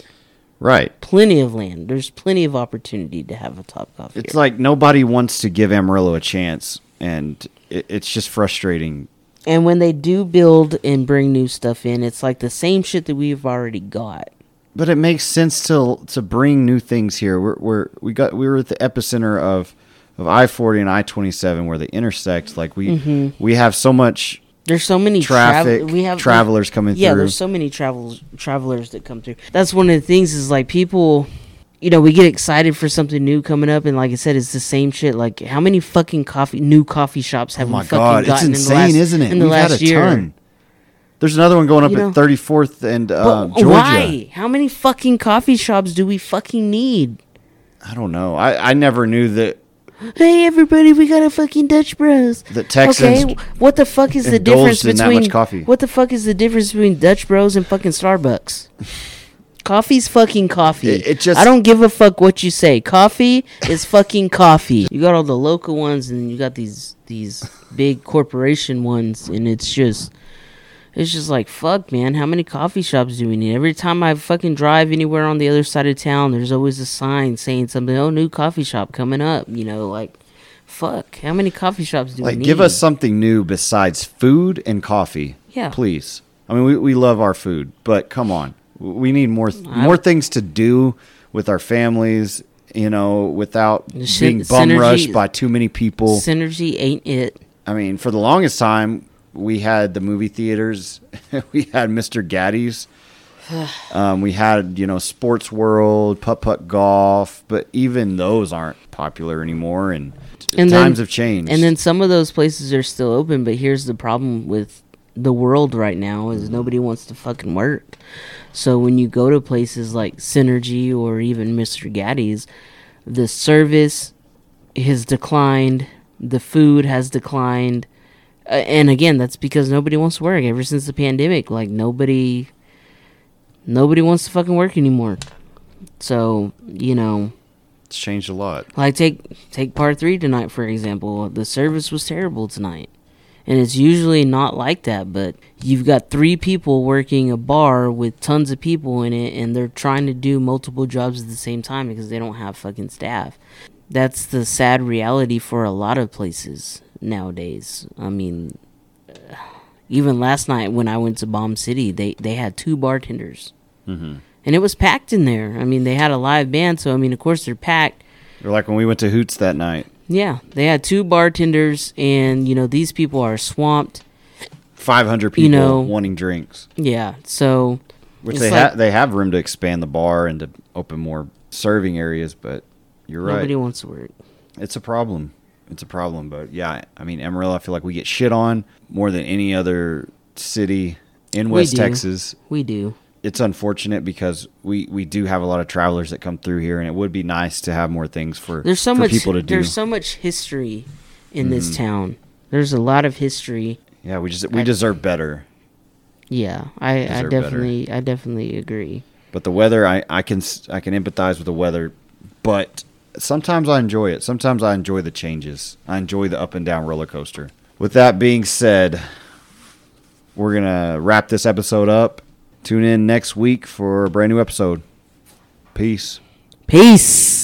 [SPEAKER 1] right.
[SPEAKER 2] Plenty of land. There's plenty of opportunity to have a Top Golf
[SPEAKER 1] It's
[SPEAKER 2] here.
[SPEAKER 1] like nobody wants to give Amarillo a chance, and it, it's just frustrating.
[SPEAKER 2] And when they do build and bring new stuff in, it's like the same shit that we've already got.
[SPEAKER 1] But it makes sense to to bring new things here. We're, we're we got we were at the epicenter of of I forty and I twenty seven where they intersect. Like we
[SPEAKER 2] Mm-hmm.
[SPEAKER 1] we have so much
[SPEAKER 2] There's so many
[SPEAKER 1] traffic,
[SPEAKER 2] Travel, we have
[SPEAKER 1] travelers coming
[SPEAKER 2] Yeah,
[SPEAKER 1] through.
[SPEAKER 2] there's so many travels travelers that come through. That's one of the things is like people, you know, we get excited for something new coming up, and like I said, it's the same shit. Like how many fucking coffee new coffee shops have
[SPEAKER 1] oh
[SPEAKER 2] we fucking
[SPEAKER 1] god, it's
[SPEAKER 2] gotten
[SPEAKER 1] insane,
[SPEAKER 2] in the last,
[SPEAKER 1] isn't it?
[SPEAKER 2] In the
[SPEAKER 1] We've
[SPEAKER 2] last year.
[SPEAKER 1] ton. There's another one going up
[SPEAKER 2] You know-
[SPEAKER 1] at thirty fourth and uh, Georgia.
[SPEAKER 2] why? How many fucking coffee shops do we fucking need?
[SPEAKER 1] I don't know. I, I never knew that
[SPEAKER 2] Hey everybody, we got a fucking Dutch Bros.
[SPEAKER 1] The Texans.
[SPEAKER 2] okay, what the fuck is the difference
[SPEAKER 1] in that
[SPEAKER 2] between
[SPEAKER 1] much coffee.
[SPEAKER 2] what the fuck is the difference between Dutch Bros and fucking Starbucks? Coffee's fucking coffee.
[SPEAKER 1] It- it just-
[SPEAKER 2] I don't give a fuck what you say. Coffee is fucking coffee. You got all the local ones and you got these these big corporation ones and it's just It's just like fuck, man. How many coffee shops do we need? Every time I fucking drive anywhere on the other side of town, there's always a sign saying something. Oh, new coffee shop coming up. You know, like fuck. How many coffee shops do we need?
[SPEAKER 1] Like, give us something new besides food and coffee.
[SPEAKER 2] Yeah.
[SPEAKER 1] Please. I mean, we, we love our food, but come on. We need more more things to do with our families, you know, without being bum
[SPEAKER 2] synergy-
[SPEAKER 1] rushed by too many people.
[SPEAKER 2] Synergy ain't it.
[SPEAKER 1] I mean, for the longest time, we had the movie theaters. we had Mr. Gatti's. Um, we had, you know, Sports World, Putt Putt Golf, but even those aren't popular anymore. And,
[SPEAKER 2] And
[SPEAKER 1] times
[SPEAKER 2] then-
[SPEAKER 1] have changed.
[SPEAKER 2] And then some of those places are still open, but here's the problem with the world right now is nobody wants to fucking work. So when you go to places like Cinergy or even Mr. Gatti's, the service has declined, the food has declined. Uh, and again, that's because nobody wants to work ever since the pandemic. Like nobody nobody wants to fucking work anymore. So, you know,
[SPEAKER 1] it's changed a lot.
[SPEAKER 2] like take take part three tonight for example. The service was terrible tonight, and it's usually not like that. But you've got three people working a bar with tons of people in it, and they're trying to do multiple jobs at the same time because they don't have fucking staff. That's the sad reality for a lot of places nowadays. I mean, even last night when I went to Bomb City, they they had two bartenders,
[SPEAKER 1] hmm
[SPEAKER 2] and it was packed in there. I mean, they had a live band, so I mean, of course they're packed.
[SPEAKER 1] Or like when we went to Hoots that night,
[SPEAKER 2] Yeah, they had two bartenders, and you know these people are swamped.
[SPEAKER 1] 500 people
[SPEAKER 2] You know-
[SPEAKER 1] wanting drinks,
[SPEAKER 2] Yeah, so
[SPEAKER 1] which they
[SPEAKER 2] like-
[SPEAKER 1] have they have room to expand the bar and to open more serving areas. But you're right,
[SPEAKER 2] nobody wants to work.
[SPEAKER 1] it's a problem. It's a problem. But yeah, I mean Amarillo, I feel like we get shit on more than any other city in West
[SPEAKER 2] do.
[SPEAKER 1] Texas.
[SPEAKER 2] We do.
[SPEAKER 1] It's unfortunate because we, we do have a lot of travelers that come through here, and it would be nice to have more things for
[SPEAKER 2] There's so
[SPEAKER 1] for
[SPEAKER 2] much.
[SPEAKER 1] people to do. Mm-hmm.
[SPEAKER 2] There's so much history in this town. There's a lot of history.
[SPEAKER 1] yeah, we just we
[SPEAKER 2] I-
[SPEAKER 1] deserve better.
[SPEAKER 2] Yeah, I, I
[SPEAKER 1] Deserve better.
[SPEAKER 2] definitely, I definitely agree.
[SPEAKER 1] But the weather, I, I can I can empathize with the weather, but sometimes I enjoy it. Sometimes I enjoy the changes. I enjoy the up and down roller coaster. With that being said, we're gonna wrap this episode up. Tune in next week for a brand new episode. Peace.
[SPEAKER 2] Peace.